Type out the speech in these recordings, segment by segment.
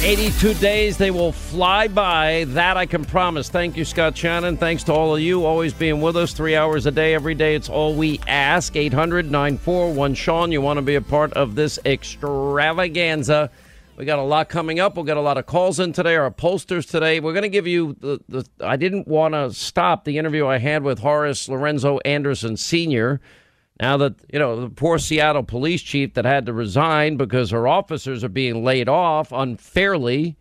82 days, they will fly by. That I can promise. Thank you, Scott Shannon. Thanks to all of you always being with us three hours a day, every day. It's all we ask. 800 941 Sean. You want to be a part of this extravaganza. We got a lot coming up. We'll get a lot of calls in today, our posters today. We're going to give you the, the I didn't want to stop the interview I had with Horace Lorenzo Anderson Sr. Now that, you know, the poor Seattle police chief that had to resign because her officers are being laid off unfairly.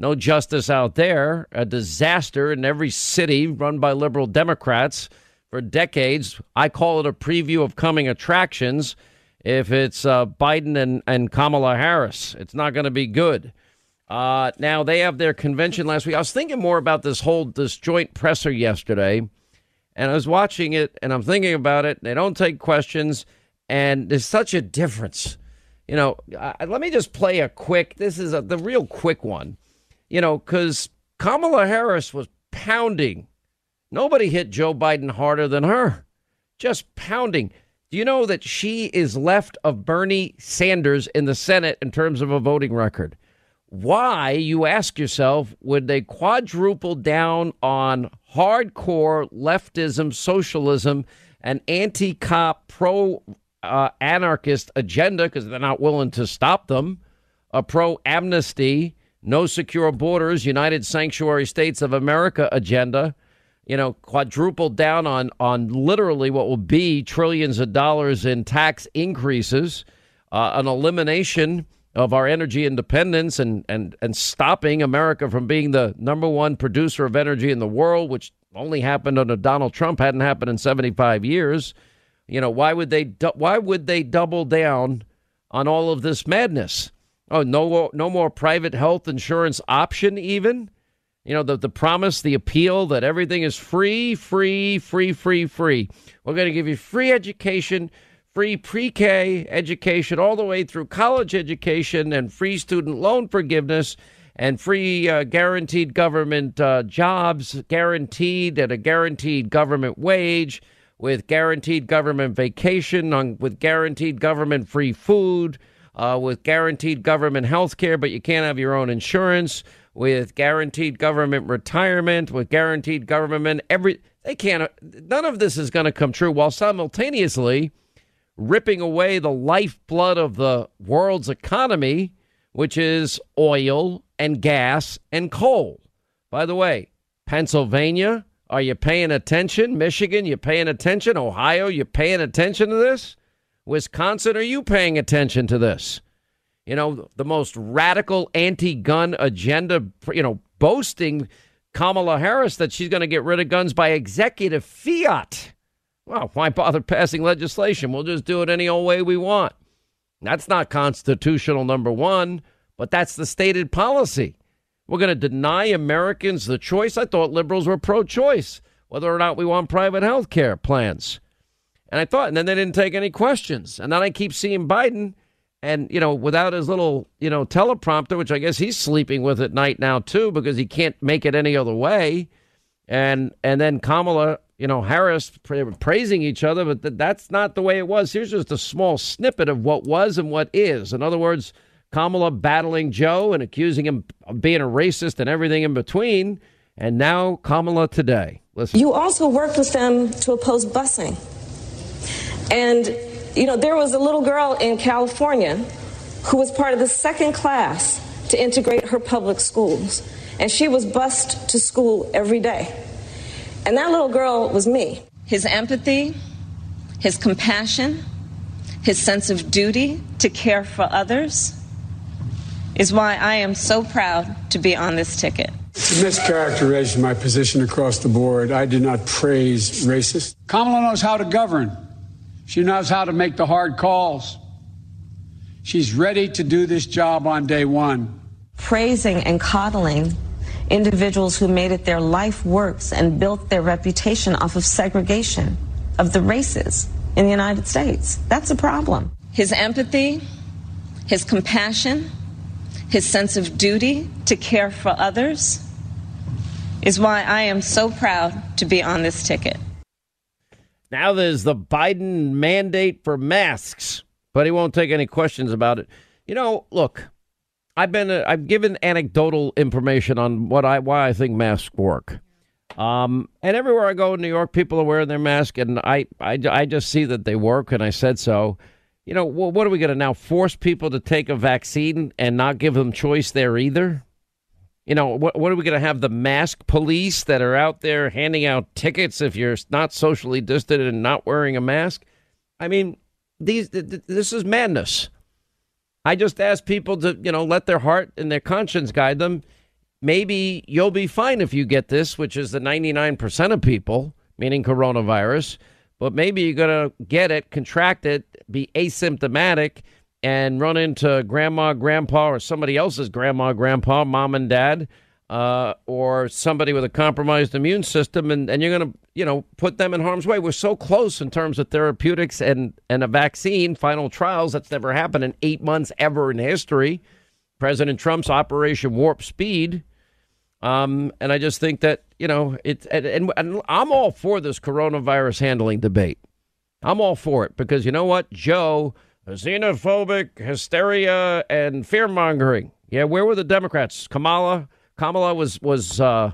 No justice out there. A disaster in every city run by liberal Democrats for decades. I call it a preview of coming attractions if it's uh, Biden and, and Kamala Harris. It's not going to be good. Uh, now they have their convention last week. I was thinking more about this whole this joint presser yesterday, and I was watching it and I'm thinking about it. They don't take questions, and there's such a difference. You know, uh, let me just play a quick. This is a, the real quick one. You know, because Kamala Harris was pounding. Nobody hit Joe Biden harder than her, just pounding. Do you know that she is left of Bernie Sanders in the Senate in terms of a voting record? Why, you ask yourself, would they quadruple down on hardcore leftism, socialism, and anti cop, pro uh, anarchist agenda because they're not willing to stop them, a pro amnesty, no secure borders, United Sanctuary States of America agenda? you know, quadrupled down on on literally what will be trillions of dollars in tax increases, uh, an elimination of our energy independence, and and and stopping America from being the number one producer of energy in the world, which only happened under Donald Trump, hadn't happened in 75 years. You know, why would they why would they double down on all of this madness? Oh, no no more private health insurance option even? You know, the, the promise, the appeal that everything is free, free, free, free, free. We're going to give you free education, free pre K education, all the way through college education and free student loan forgiveness and free uh, guaranteed government uh, jobs, guaranteed at a guaranteed government wage, with guaranteed government vacation, on, with guaranteed government free food, uh, with guaranteed government health care, but you can't have your own insurance with guaranteed government retirement, with guaranteed government every they can't none of this is going to come true while simultaneously ripping away the lifeblood of the world's economy, which is oil and gas and coal. By the way, Pennsylvania, are you paying attention? Michigan, you paying attention? Ohio, you paying attention to this? Wisconsin, are you paying attention to this? you know, the most radical anti gun agenda, you know, boasting Kamala Harris that she's going to get rid of guns by executive fiat. Well, why bother passing legislation? We'll just do it any old way we want. That's not constitutional, number one, but that's the stated policy. We're going to deny Americans the choice. I thought liberals were pro choice, whether or not we want private health care plans. And I thought, and then they didn't take any questions. And then I keep seeing Biden and, you know, without his little, you know, teleprompter, which I guess he's sleeping with at night now too, because he can't make it any other way. And, and then Kamala, you know, Harris praising each other, but th- that's not the way it was. Here's just a small snippet of what was and what is. In other words, Kamala battling Joe and accusing him of being a racist and everything in between. And now Kamala today. Listen. You also worked with them to oppose busing. And, you know, there was a little girl in California who was part of the second class to integrate her public schools. And she was bused to school every day. And that little girl was me. His empathy, his compassion, his sense of duty to care for others is why I am so proud to be on this ticket. It's a mischaracterization of my position across the board. I did not praise racists. Kamala knows how to govern. She knows how to make the hard calls. She's ready to do this job on day one. Praising and coddling individuals who made it their life works and built their reputation off of segregation of the races in the United States. That's a problem. His empathy, his compassion, his sense of duty to care for others is why I am so proud to be on this ticket. Now there's the Biden mandate for masks, but he won't take any questions about it. You know, look, I've been uh, I've given anecdotal information on what I why I think masks work. Um, and everywhere I go in New York, people are wearing their mask, and I, I, I just see that they work, and I said so. You know, well, what are we going to now force people to take a vaccine and not give them choice there either? You know, what, what are we going to have the mask police that are out there handing out tickets if you're not socially distant and not wearing a mask? I mean, these this is madness. I just ask people to, you know, let their heart and their conscience guide them. Maybe you'll be fine if you get this, which is the 99% of people, meaning coronavirus. But maybe you're going to get it, contract it, be asymptomatic, and run into grandma, grandpa, or somebody else's grandma, grandpa, mom, and dad, uh, or somebody with a compromised immune system, and, and you're going to, you know, put them in harm's way. We're so close in terms of therapeutics and, and a vaccine, final trials. That's never happened in eight months ever in history. President Trump's Operation Warp Speed. Um, and I just think that, you know, it's, and, and, and I'm all for this coronavirus handling debate. I'm all for it because you know what? Joe xenophobic hysteria and fear mongering. Yeah, where were the Democrats? Kamala Kamala was was uh,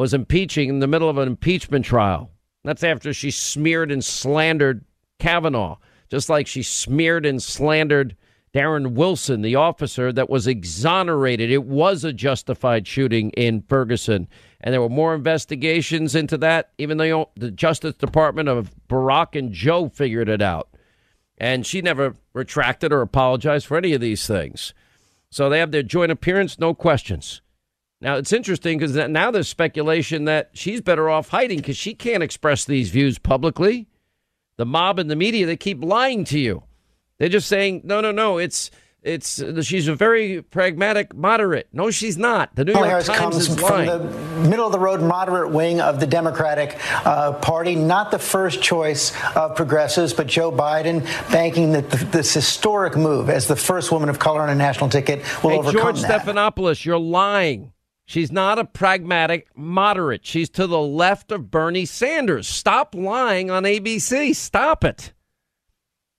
was impeaching in the middle of an impeachment trial. That's after she smeared and slandered Kavanaugh, just like she smeared and slandered Darren Wilson, the officer that was exonerated. It was a justified shooting in Ferguson. And there were more investigations into that, even though the Justice Department of Barack and Joe figured it out. And she never retracted or apologized for any of these things. So they have their joint appearance, no questions. Now, it's interesting because now there's speculation that she's better off hiding because she can't express these views publicly. The mob and the media, they keep lying to you. They're just saying, no, no, no, it's it's she's a very pragmatic moderate. No, she's not. The New York Harris Times comes is from lying. the middle of the road moderate wing of the Democratic uh, Party, not the first choice of progressives, but Joe Biden banking that this historic move as the first woman of color on a national ticket will hey, overcome George that. Stephanopoulos, you're lying. She's not a pragmatic moderate. She's to the left of Bernie Sanders. Stop lying on ABC. Stop it.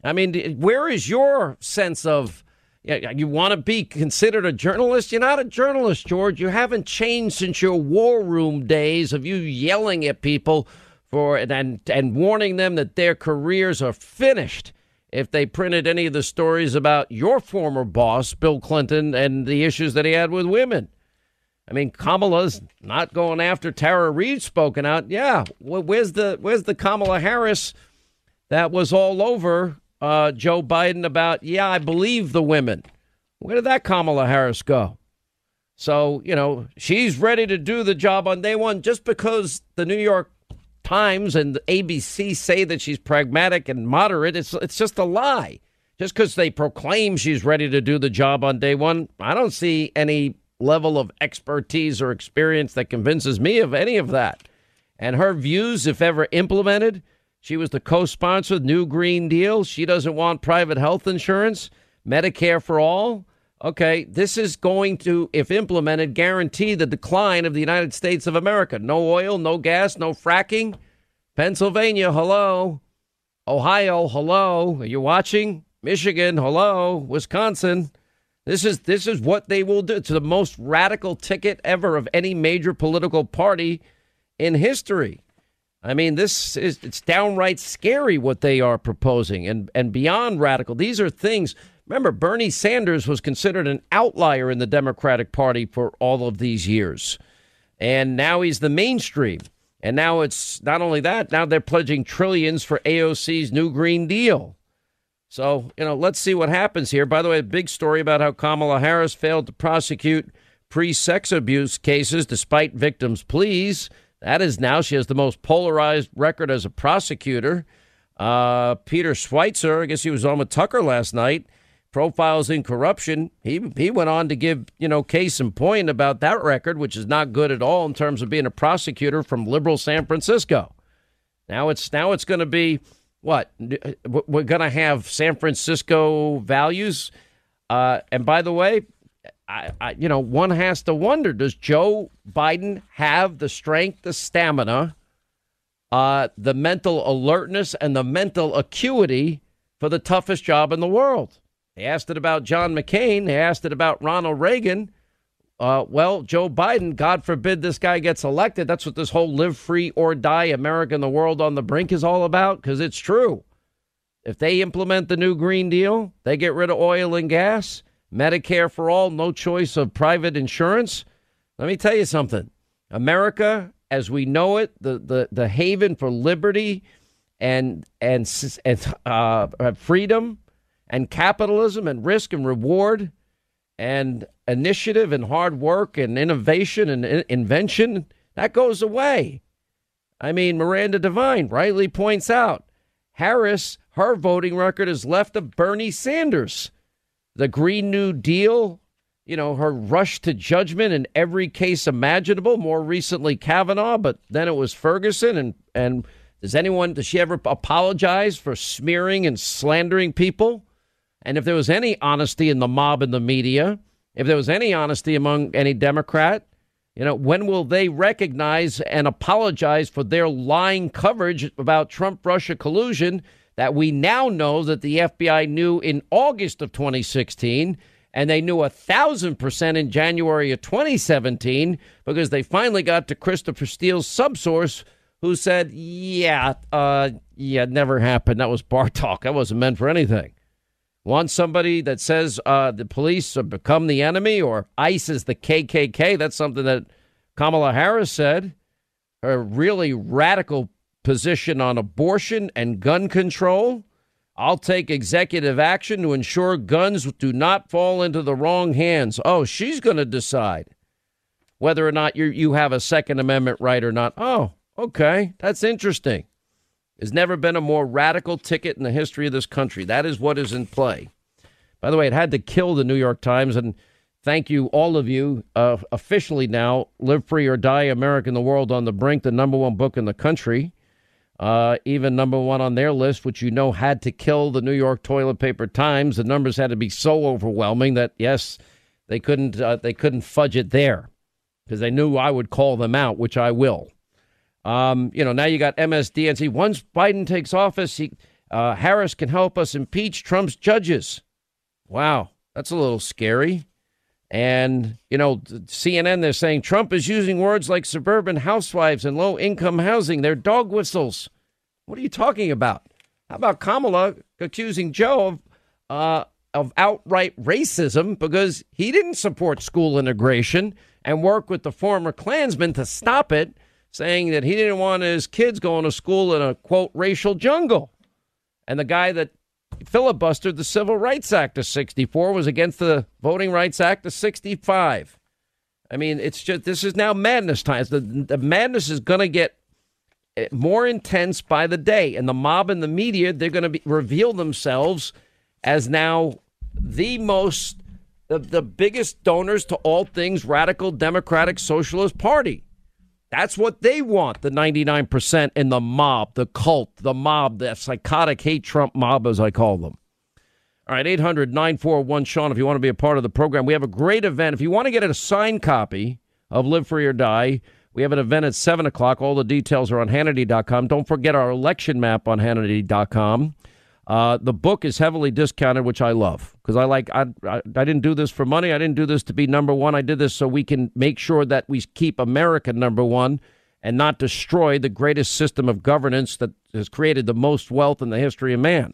I mean, where is your sense of you want to be considered a journalist? You're not a journalist, George. You haven't changed since your war room days of you yelling at people for and and warning them that their careers are finished if they printed any of the stories about your former boss, Bill Clinton, and the issues that he had with women. I mean, Kamala's not going after Tara Reade spoken out. Yeah, where's the where's the Kamala Harris that was all over uh, Joe Biden about, yeah, I believe the women. Where did that Kamala Harris go? So, you know, she's ready to do the job on day one just because the New York Times and ABC say that she's pragmatic and moderate. It's, it's just a lie. Just because they proclaim she's ready to do the job on day one, I don't see any level of expertise or experience that convinces me of any of that. And her views, if ever implemented, she was the co sponsor of New Green Deal. She doesn't want private health insurance, Medicare for all. Okay, this is going to, if implemented, guarantee the decline of the United States of America. No oil, no gas, no fracking. Pennsylvania, hello. Ohio, hello. Are you watching? Michigan, hello. Wisconsin. This is this is what they will do. It's the most radical ticket ever of any major political party in history. I mean, this is it's downright scary what they are proposing and and beyond radical. These are things Remember, Bernie Sanders was considered an outlier in the Democratic Party for all of these years. And now he's the mainstream. And now it's not only that, now they're pledging trillions for AOC's new Green Deal. So, you know, let's see what happens here. By the way, a big story about how Kamala Harris failed to prosecute pre sex abuse cases despite victims' pleas. That is now, she has the most polarized record as a prosecutor. Uh, Peter Schweizer, I guess he was on with Tucker last night profiles in corruption. He he went on to give you know case in point about that record, which is not good at all in terms of being a prosecutor from liberal San Francisco. Now it's now it's going to be what we're going to have San Francisco values. Uh, and by the way, I, I, you know one has to wonder: Does Joe Biden have the strength, the stamina, uh, the mental alertness, and the mental acuity for the toughest job in the world? They asked it about John McCain. They asked it about Ronald Reagan. Uh, well, Joe Biden, God forbid this guy gets elected. That's what this whole live free or die America and the world on the brink is all about, because it's true. If they implement the new Green Deal, they get rid of oil and gas, Medicare for all, no choice of private insurance. Let me tell you something. America, as we know it, the, the, the haven for liberty and, and, and uh, freedom and capitalism and risk and reward and initiative and hard work and innovation and invention, that goes away. I mean, Miranda Devine rightly points out Harris, her voting record is left of Bernie Sanders. The Green New Deal, you know, her rush to judgment in every case imaginable, more recently Kavanaugh, but then it was Ferguson. And, and does anyone, does she ever apologize for smearing and slandering people? And if there was any honesty in the mob and the media, if there was any honesty among any Democrat, you know, when will they recognize and apologize for their lying coverage about Trump Russia collusion that we now know that the FBI knew in August of 2016 and they knew a thousand percent in January of 2017 because they finally got to Christopher Steele's subsource who said, yeah, uh, yeah, never happened. That was bar talk. That wasn't meant for anything. Want somebody that says uh, the police have become the enemy or ICE is the KKK? That's something that Kamala Harris said. Her really radical position on abortion and gun control. I'll take executive action to ensure guns do not fall into the wrong hands. Oh, she's going to decide whether or not you you have a Second Amendment right or not. Oh, okay, that's interesting. There's never been a more radical ticket in the history of this country. That is what is in play. By the way, it had to kill the New York Times, and thank you, all of you, uh, officially now, Live Free or Die America and the World on the Brink, the number one book in the country. Uh, even number one on their list, which you know had to kill the New York Toilet Paper Times. The numbers had to be so overwhelming that yes, they couldn't uh, they couldn't fudge it there because they knew I would call them out, which I will. Um, you know, now you got MSDNC. Once Biden takes office, he, uh, Harris can help us impeach Trump's judges. Wow, that's a little scary. And, you know, CNN, they're saying Trump is using words like suburban housewives and low income housing. They're dog whistles. What are you talking about? How about Kamala accusing Joe of, uh, of outright racism because he didn't support school integration and work with the former Klansmen to stop it? Saying that he didn't want his kids going to school in a quote racial jungle. And the guy that filibustered the Civil Rights Act of 64 was against the Voting Rights Act of 65. I mean, it's just this is now madness times. The, the madness is going to get eh, more intense by the day, and the mob and the media they're going to reveal themselves as now the most the, the biggest donors to all things radical Democratic Socialist Party. That's what they want, the 99% and the mob, the cult, the mob, the psychotic hate Trump mob, as I call them. All right, 800 941 Sean, if you want to be a part of the program. We have a great event. If you want to get a signed copy of Live Free or Die, we have an event at 7 o'clock. All the details are on Hannity.com. Don't forget our election map on Hannity.com. Uh, the book is heavily discounted, which I love because I like. I, I, I didn't do this for money. I didn't do this to be number one. I did this so we can make sure that we keep America number one and not destroy the greatest system of governance that has created the most wealth in the history of man.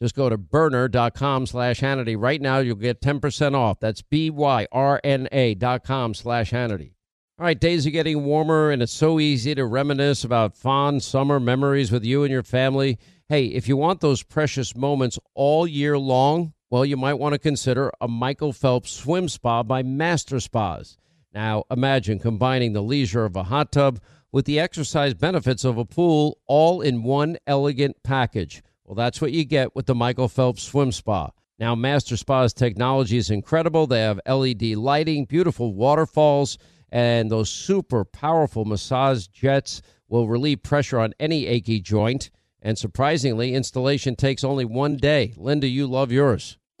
Just go to byrna.com slash Hannity. Right now, you'll get 10% off. That's B-Y-R-N-A dot com slash Hannity. All right, days are getting warmer, and it's so easy to reminisce about fond summer memories with you and your family. Hey, if you want those precious moments all year long, well, you might want to consider a Michael Phelps swim spa by Master Spas. Now, imagine combining the leisure of a hot tub with the exercise benefits of a pool all in one elegant package. Well, that's what you get with the Michael Phelps Swim Spa. Now, Master Spa's technology is incredible. They have LED lighting, beautiful waterfalls, and those super powerful massage jets will relieve pressure on any achy joint. And surprisingly, installation takes only one day. Linda, you love yours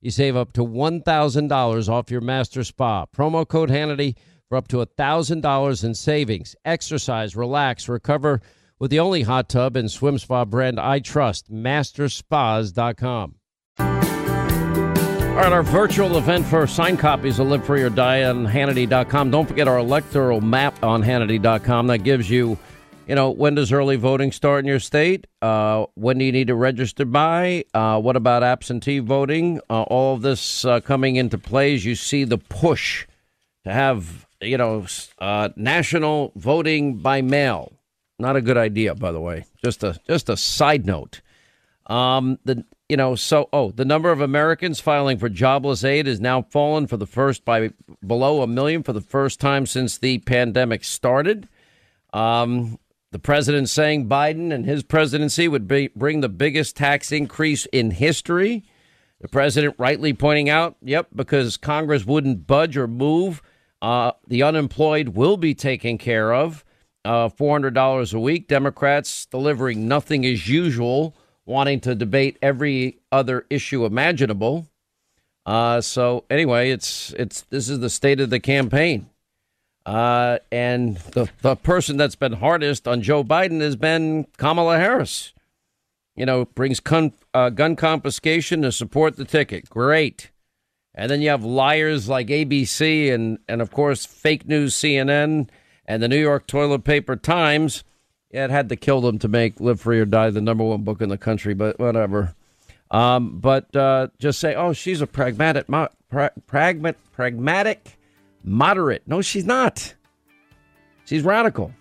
You save up to $1,000 off your master spa. Promo code Hannity for up to $1,000 in savings. Exercise, relax, recover with the only hot tub and swim spa brand I trust, masterspas.com. All right, our virtual event for signed copies of Live Free or Die on Hannity.com. Don't forget our electoral map on Hannity.com. That gives you, you know, when does early voting start in your state? Uh, when do you need to register by? Uh, what about absentee voting? Uh, all of this uh, coming into play as you see the push to have, you know, uh, national voting by mail. Not a good idea, by the way. Just a just a side note. Um, the you know, so oh, the number of Americans filing for jobless aid has now fallen for the first by below a million for the first time since the pandemic started. Um, the president saying Biden and his presidency would be, bring the biggest tax increase in history. The president rightly pointing out, yep, because Congress wouldn't budge or move, uh, the unemployed will be taken care of. Uh, $400 a week. Democrats delivering nothing as usual wanting to debate every other issue imaginable. Uh, so anyway, it's it's this is the state of the campaign. Uh, and the the person that's been hardest on Joe Biden has been Kamala Harris. You know, brings con, uh, gun confiscation to support the ticket. Great. And then you have liars like ABC and and of course fake news CNN and the New York Toilet Paper Times. It had to kill them to make Live Free or Die the number one book in the country, but whatever. Um, but uh, just say, oh, she's a pragmatic, pra- pragmat, pragmatic moderate. No, she's not. She's radical.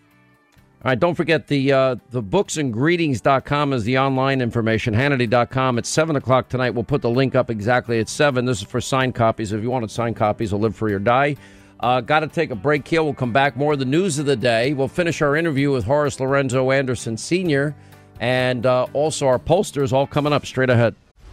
All right, don't forget the uh, the booksandgreetings.com is the online information. Hannity.com at 7 o'clock tonight. We'll put the link up exactly at 7. This is for signed copies. If you want to sign copies of Live Free or Die. Uh, Got to take a break here. We'll come back. More of the news of the day. We'll finish our interview with Horace Lorenzo Anderson Sr. and uh, also our pollsters all coming up straight ahead.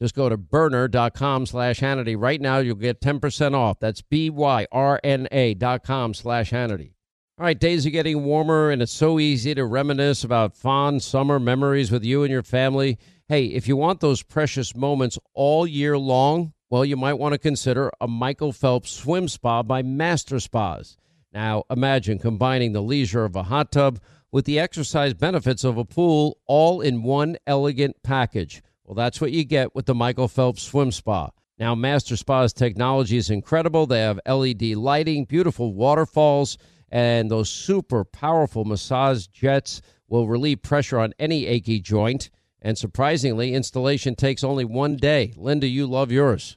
Just go to byrna.com slash Hannity. Right now, you'll get 10% off. That's B-Y-R-N-A dot com slash Hannity. All right, days are getting warmer, and it's so easy to reminisce about fond summer memories with you and your family. Hey, if you want those precious moments all year long, well, you might want to consider a Michael Phelps swim spa by Master Spas. Now, imagine combining the leisure of a hot tub with the exercise benefits of a pool all in one elegant package. Well, that's what you get with the Michael Phelps Swim Spa. Now, Master Spa's technology is incredible. They have LED lighting, beautiful waterfalls, and those super powerful massage jets will relieve pressure on any achy joint. And surprisingly, installation takes only one day. Linda, you love yours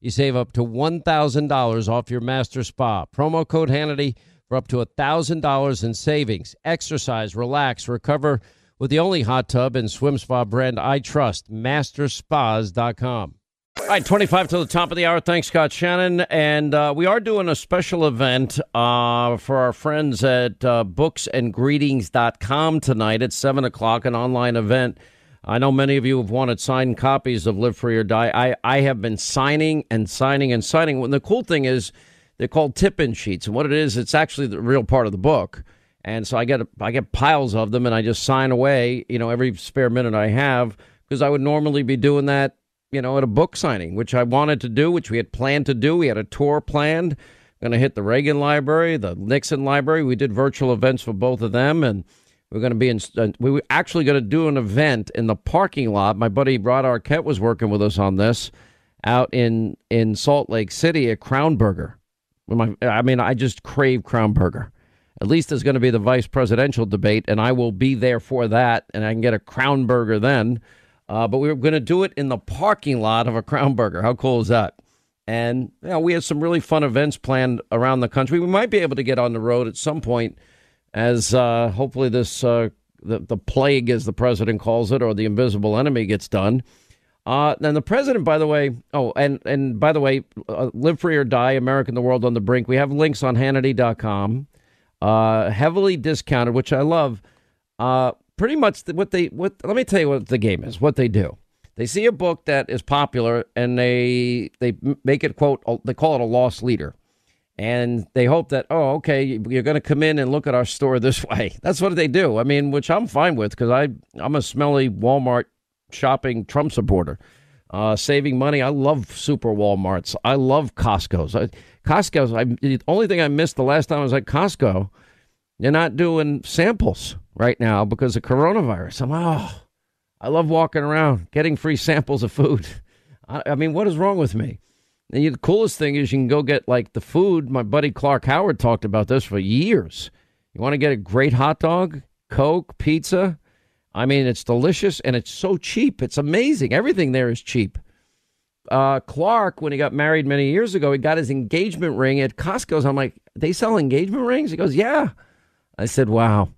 You save up to $1,000 off your master spa. Promo code Hannity for up to $1,000 in savings. Exercise, relax, recover with the only hot tub and swim spa brand I trust, masterspas.com. All right, 25 to the top of the hour. Thanks, Scott Shannon. And uh, we are doing a special event uh, for our friends at uh, booksandgreetings.com tonight at 7 o'clock, an online event. I know many of you have wanted signed copies of Live Free or Die. I, I have been signing and signing and signing. And the cool thing is, they're called tip-in sheets, and what it is, it's actually the real part of the book. And so I get I get piles of them, and I just sign away, you know, every spare minute I have, because I would normally be doing that, you know, at a book signing, which I wanted to do, which we had planned to do. We had a tour planned. Going to hit the Reagan Library, the Nixon Library. We did virtual events for both of them, and we're going to be in. Uh, we were actually going to do an event in the parking lot. My buddy Rod Arquette was working with us on this out in in Salt Lake City at Crown Burger. I mean, I just crave Crown Burger. At least there's going to be the vice presidential debate, and I will be there for that, and I can get a Crown Burger then. Uh, but we were going to do it in the parking lot of a Crown Burger. How cool is that? And you know, we have some really fun events planned around the country. We might be able to get on the road at some point, as uh, hopefully this uh, the the plague, as the president calls it, or the invisible enemy gets done. Uh, and the president, by the way, oh, and and by the way, uh, live free or die, America and the world on the brink. We have links on Hannity.com, uh, heavily discounted, which I love. Uh, pretty much what they what. Let me tell you what the game is. What they do. They see a book that is popular and they they make it quote they call it a loss leader. And they hope that oh okay you're going to come in and look at our store this way. That's what they do. I mean, which I'm fine with because I I'm a smelly Walmart shopping Trump supporter. Uh, saving money. I love super Walmarts. I love Costco's. I, Costco's. I, the only thing I missed the last time I was at Costco, they're not doing samples right now because of coronavirus. I'm oh, I love walking around, getting free samples of food. I, I mean, what is wrong with me? The coolest thing is you can go get like the food. My buddy Clark Howard talked about this for years. You want to get a great hot dog, Coke, pizza. I mean, it's delicious and it's so cheap. It's amazing. Everything there is cheap. Uh, Clark, when he got married many years ago, he got his engagement ring at Costco's. I'm like, they sell engagement rings? He goes, yeah. I said, wow.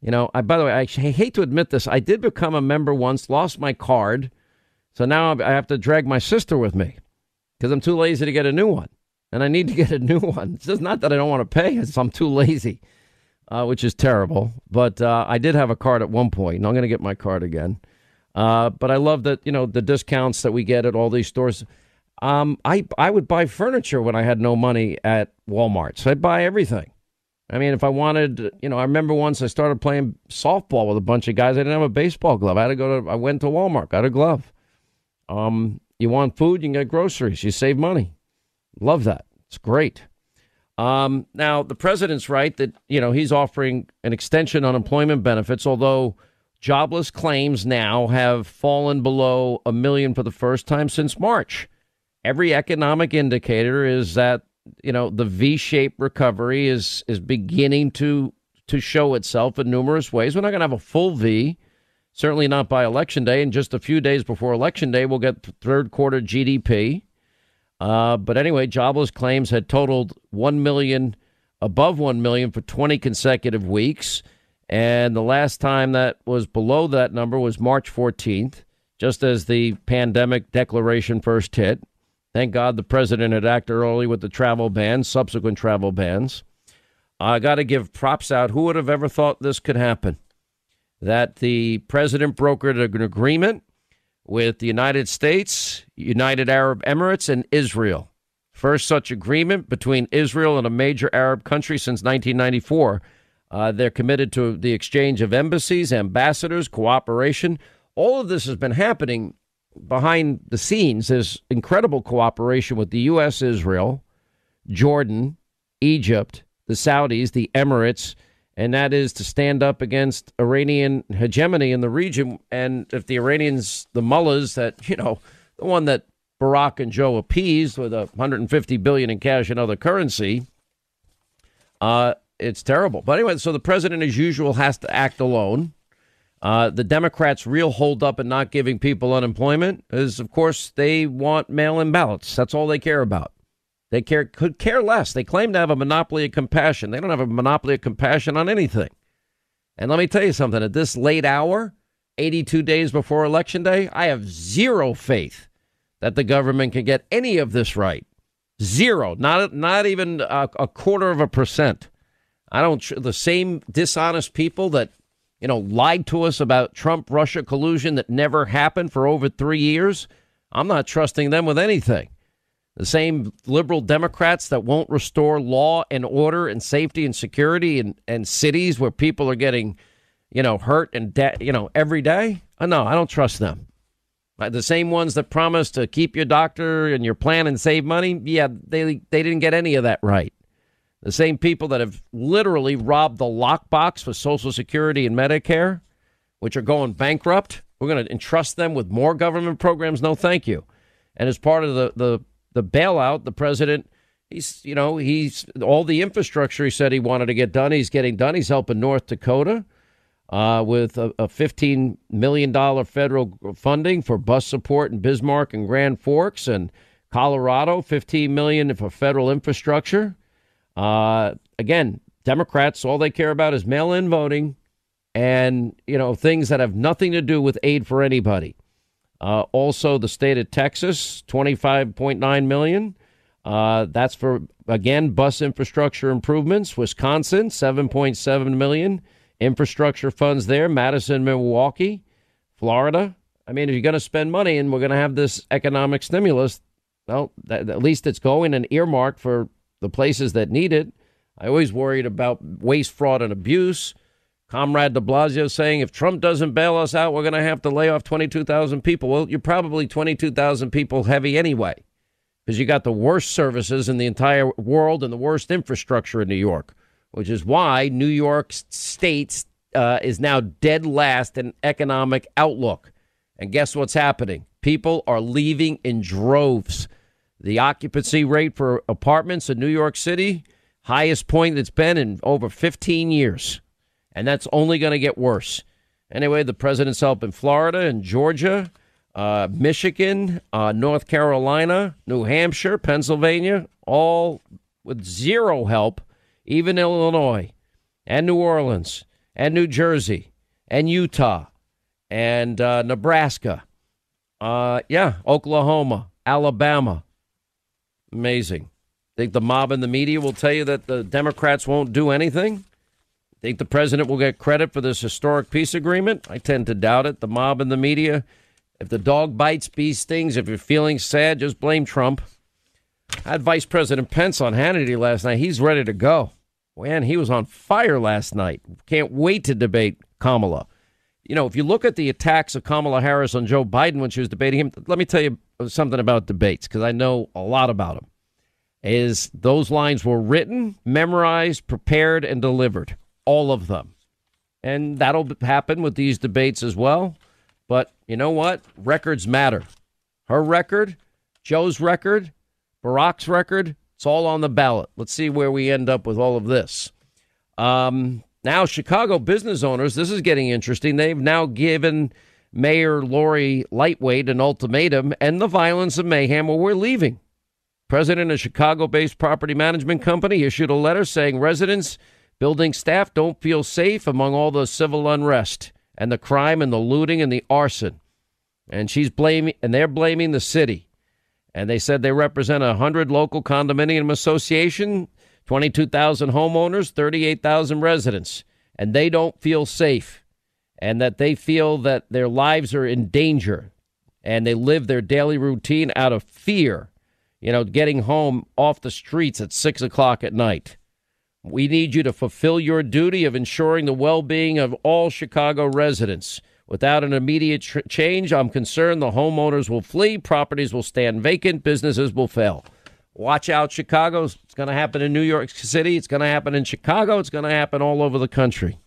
You know, I, by the way, I hate to admit this. I did become a member once, lost my card. So now I have to drag my sister with me because I'm too lazy to get a new one. And I need to get a new one. It's just not that I don't want to pay, it's I'm too lazy, uh, which is terrible. But uh, I did have a card at one point, and I'm going to get my card again. Uh, but I love that, you know, the discounts that we get at all these stores. Um, I, I would buy furniture when I had no money at Walmart. So I'd buy everything. I mean, if I wanted, you know, I remember once I started playing softball with a bunch of guys. I didn't have a baseball glove. I had to go to. I went to Walmart, got a glove. Um, you want food, you can get groceries. You save money. Love that. It's great. Um, now the president's right that you know he's offering an extension on employment benefits, although jobless claims now have fallen below a million for the first time since March. Every economic indicator is that you know the V-shaped recovery is is beginning to to show itself in numerous ways. We're not going to have a full V, certainly not by election day. And just a few days before election day, we'll get third quarter GDP. Uh, but anyway, jobless claims had totaled one million, above one million for 20 consecutive weeks, and the last time that was below that number was March 14th, just as the pandemic declaration first hit. Thank God the president had acted early with the travel ban, subsequent travel bans. I got to give props out. Who would have ever thought this could happen? That the president brokered an agreement with the United States, United Arab Emirates, and Israel. First such agreement between Israel and a major Arab country since 1994. Uh, they're committed to the exchange of embassies, ambassadors, cooperation. All of this has been happening behind the scenes, there's incredible cooperation with the U.S., Israel, Jordan, Egypt, the Saudis, the Emirates, and that is to stand up against Iranian hegemony in the region. And if the Iranians, the mullahs that, you know, the one that Barack and Joe appeased with a 150 billion in cash and other currency, uh, it's terrible. But anyway, so the president, as usual, has to act alone. Uh, the Democrats' real holdup in not giving people unemployment is, of course, they want mail-in ballots. That's all they care about. They care could care less. They claim to have a monopoly of compassion. They don't have a monopoly of compassion on anything. And let me tell you something. At this late hour, 82 days before Election Day, I have zero faith that the government can get any of this right. Zero. Not not even a, a quarter of a percent. I don't. The same dishonest people that you know, lied to us about Trump Russia collusion that never happened for over three years, I'm not trusting them with anything. The same liberal Democrats that won't restore law and order and safety and security in, in cities where people are getting, you know, hurt and, de- you know, every day. Uh, no, I don't trust them. The same ones that promised to keep your doctor and your plan and save money, yeah, they they didn't get any of that right. The same people that have literally robbed the lockbox for Social Security and Medicare, which are going bankrupt. We're going to entrust them with more government programs. No, thank you. And as part of the the the bailout, the president, he's you know he's all the infrastructure he said he wanted to get done. He's getting done. He's helping North Dakota uh, with a, a $15 million federal funding for bus support in Bismarck and Grand Forks, and Colorado, 15 million for federal infrastructure. Uh, again, Democrats, all they care about is mail in voting and, you know, things that have nothing to do with aid for anybody. Uh, also, the state of Texas, 25.9 million. Uh, that's for, again, bus infrastructure improvements. Wisconsin, 7.7 million infrastructure funds there, Madison, Milwaukee, Florida. I mean, if you're going to spend money and we're going to have this economic stimulus, well, that, at least it's going and earmarked for the places that need it. I always worried about waste, fraud, and abuse. Comrade de Blasio saying if Trump doesn't bail us out, we're going to have to lay off 22,000 people. Well, you're probably 22,000 people heavy anyway, because you got the worst services in the entire world and the worst infrastructure in New York which is why New York State uh, is now dead last in economic outlook. And guess what's happening? People are leaving in droves. The occupancy rate for apartments in New York City, highest point it's been in over 15 years. And that's only going to get worse. Anyway, the president's help in Florida and Georgia, uh, Michigan, uh, North Carolina, New Hampshire, Pennsylvania, all with zero help even Illinois and New Orleans and New Jersey and Utah and uh, Nebraska. Uh, yeah, Oklahoma, Alabama. Amazing. Think the mob and the media will tell you that the Democrats won't do anything? Think the president will get credit for this historic peace agreement? I tend to doubt it. The mob and the media. If the dog bites, bee stings. If you're feeling sad, just blame Trump. I had Vice President Pence on Hannity last night. He's ready to go. Man, he was on fire last night. Can't wait to debate Kamala. You know, if you look at the attacks of Kamala Harris on Joe Biden when she was debating him, let me tell you something about debates because I know a lot about them. Is those lines were written, memorized, prepared, and delivered, all of them. And that'll happen with these debates as well. But you know what? Records matter. Her record, Joe's record, Barack's record, it's all on the ballot. Let's see where we end up with all of this. Um, now, Chicago business owners, this is getting interesting. They've now given Mayor Lori Lightweight an ultimatum and the violence and mayhem where we're leaving. President of Chicago based property management company issued a letter saying residents, building staff don't feel safe among all the civil unrest and the crime and the looting and the arson. And she's blaming, and they're blaming the city. And they said they represent a 100 local condominium association, 22,000 homeowners, 38,000 residents, and they don't feel safe. And that they feel that their lives are in danger. And they live their daily routine out of fear, you know, getting home off the streets at six o'clock at night. We need you to fulfill your duty of ensuring the well being of all Chicago residents. Without an immediate tr- change, I'm concerned the homeowners will flee, properties will stand vacant, businesses will fail. Watch out, Chicago. It's going to happen in New York City. It's going to happen in Chicago. It's going to happen all over the country.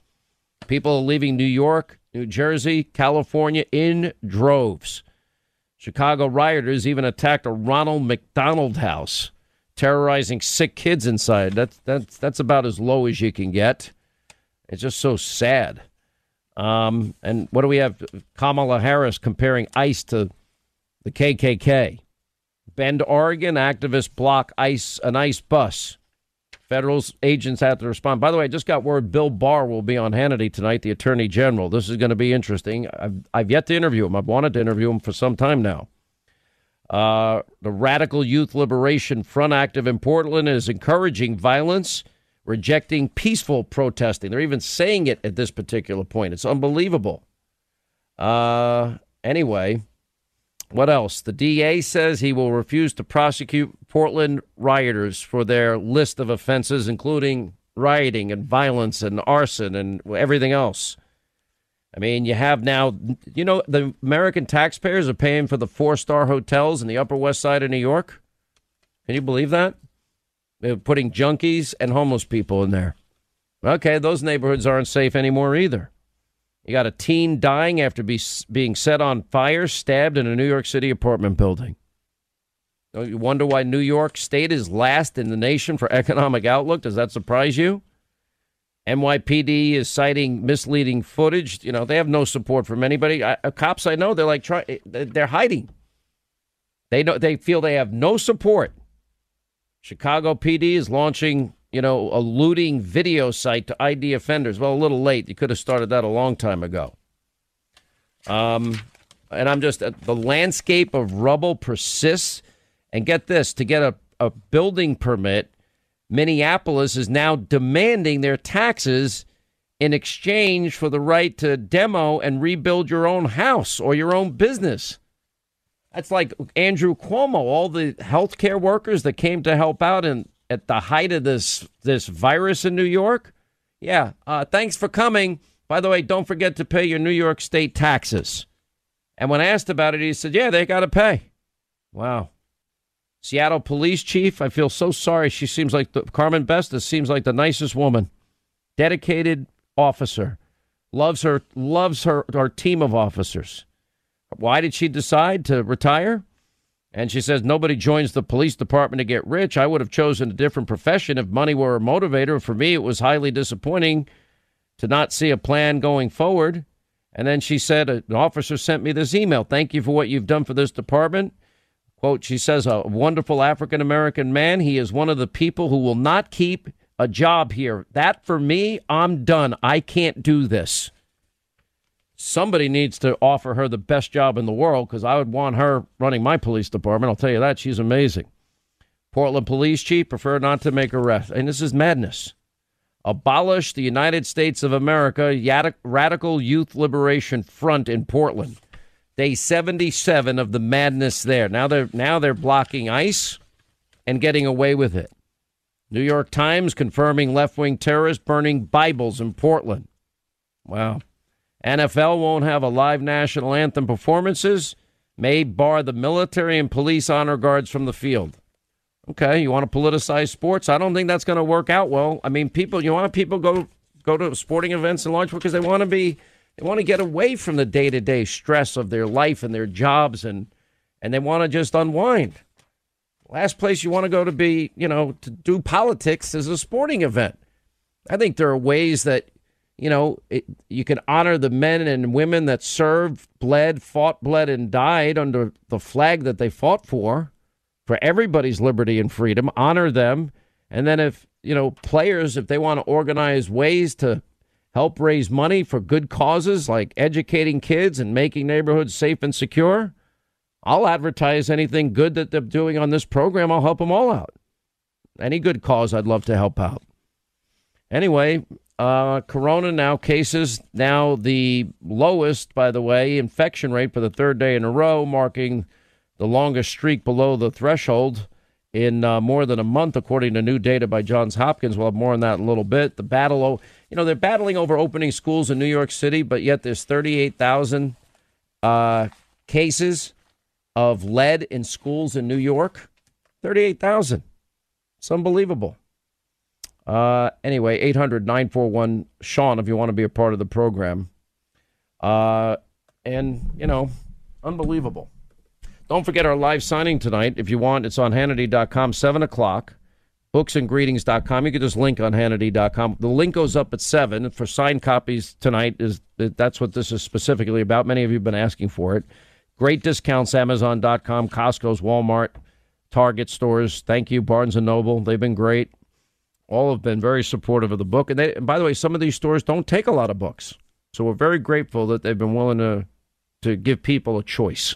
People are leaving New York, New Jersey, California in droves. Chicago rioters even attacked a Ronald McDonald house, terrorizing sick kids inside. That's that's that's about as low as you can get. It's just so sad. Um, and what do we have? Kamala Harris comparing ICE to the KKK. Bend, Oregon, activists block ICE an ICE bus. Federal agents have to respond. By the way, I just got word Bill Barr will be on Hannity tonight, the Attorney General. This is going to be interesting. I've, I've yet to interview him. I've wanted to interview him for some time now. Uh, the Radical Youth Liberation Front active in Portland is encouraging violence rejecting peaceful protesting. They're even saying it at this particular point. It's unbelievable. Uh, anyway, what else? The DA says he will refuse to prosecute Portland rioters for their list of offenses, including rioting and violence and arson and everything else. I mean, you have now, you know, the American taxpayers are paying for the four star hotels in the Upper West Side of New York. Can you believe that? They're putting junkies and homeless people in there. Okay, those neighborhoods aren't safe anymore either. You got a teen dying after be, being set on fire, stabbed in a New York City apartment building. Don't you wonder why New York State is last in the nation for economic outlook? Does that surprise you? NYPD is citing misleading footage. You know, they have no support from anybody. I, uh, cops I know, they're like, try, they're hiding. They know they feel they have no support. Chicago PD is launching, you know, a looting video site to ID offenders. Well, a little late. You could have started that a long time ago. Um, and I'm just uh, the landscape of rubble persists. And get this: to get a, a building permit, Minneapolis is now demanding their taxes in exchange for the right to demo and rebuild your own house or your own business. That's like Andrew Cuomo, all the healthcare workers that came to help out in, at the height of this this virus in New York. Yeah, uh, thanks for coming. By the way, don't forget to pay your New York State taxes. And when asked about it, he said, "Yeah, they got to pay." Wow. Seattle police chief, I feel so sorry. She seems like the, Carmen Besta seems like the nicest woman, dedicated officer, loves her loves her our team of officers. Why did she decide to retire? And she says, Nobody joins the police department to get rich. I would have chosen a different profession if money were a motivator. For me, it was highly disappointing to not see a plan going forward. And then she said, An officer sent me this email. Thank you for what you've done for this department. Quote, she says, A wonderful African American man. He is one of the people who will not keep a job here. That for me, I'm done. I can't do this somebody needs to offer her the best job in the world because I would want her running my police department. I'll tell you that. She's amazing. Portland police chief prefer not to make arrests. And this is madness. Abolish the United States of America Radical Youth Liberation Front in Portland. Day 77 of the madness there. Now they're now they're blocking ICE and getting away with it. New York Times confirming left-wing terrorists burning Bibles in Portland. Wow. NFL won't have a live national anthem performances, may bar the military and police honor guards from the field. Okay, you want to politicize sports? I don't think that's going to work out well. I mean, people, you want people go go to sporting events and launch because they want to be they want to get away from the day to day stress of their life and their jobs and and they want to just unwind. Last place you want to go to be, you know, to do politics is a sporting event. I think there are ways that you know, it, you can honor the men and women that served, bled, fought, bled, and died under the flag that they fought for, for everybody's liberty and freedom. Honor them. And then if, you know, players, if they want to organize ways to help raise money for good causes like educating kids and making neighborhoods safe and secure, I'll advertise anything good that they're doing on this program. I'll help them all out. Any good cause, I'd love to help out. Anyway, uh, corona now cases now the lowest, by the way, infection rate for the third day in a row, marking the longest streak below the threshold in uh, more than a month, according to new data by Johns Hopkins. We'll have more on that in a little bit. The battle, you know, they're battling over opening schools in New York City, but yet there's 38,000 uh, cases of lead in schools in New York. 38,000. It's unbelievable. Uh, anyway, 800 941 Sean, if you want to be a part of the program. Uh, and, you know, unbelievable. Don't forget our live signing tonight. If you want, it's on Hannity.com, 7 o'clock. Booksandgreetings.com. You can just link on Hannity.com. The link goes up at 7 for signed copies tonight. Is That's what this is specifically about. Many of you have been asking for it. Great discounts, Amazon.com, Costco's, Walmart, Target stores. Thank you, Barnes & Noble. They've been great all have been very supportive of the book. And, they, and by the way, some of these stores don't take a lot of books. So we're very grateful that they've been willing to, to give people a choice.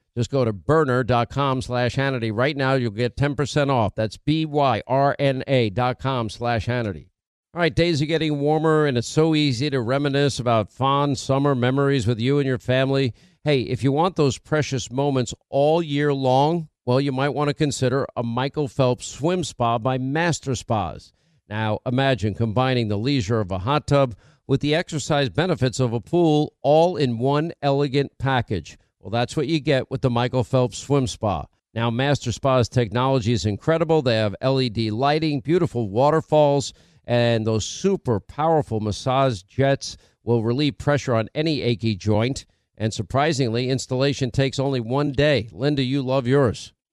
Just go to byrna.com slash Hannity. Right now, you'll get 10% off. That's B-Y-R-N-A dot com slash Hannity. All right, days are getting warmer, and it's so easy to reminisce about fond summer memories with you and your family. Hey, if you want those precious moments all year long, well, you might want to consider a Michael Phelps swim spa by Master Spas. Now, imagine combining the leisure of a hot tub with the exercise benefits of a pool all in one elegant package. Well, that's what you get with the Michael Phelps Swim Spa. Now, Master Spa's technology is incredible. They have LED lighting, beautiful waterfalls, and those super powerful massage jets will relieve pressure on any achy joint. And surprisingly, installation takes only one day. Linda, you love yours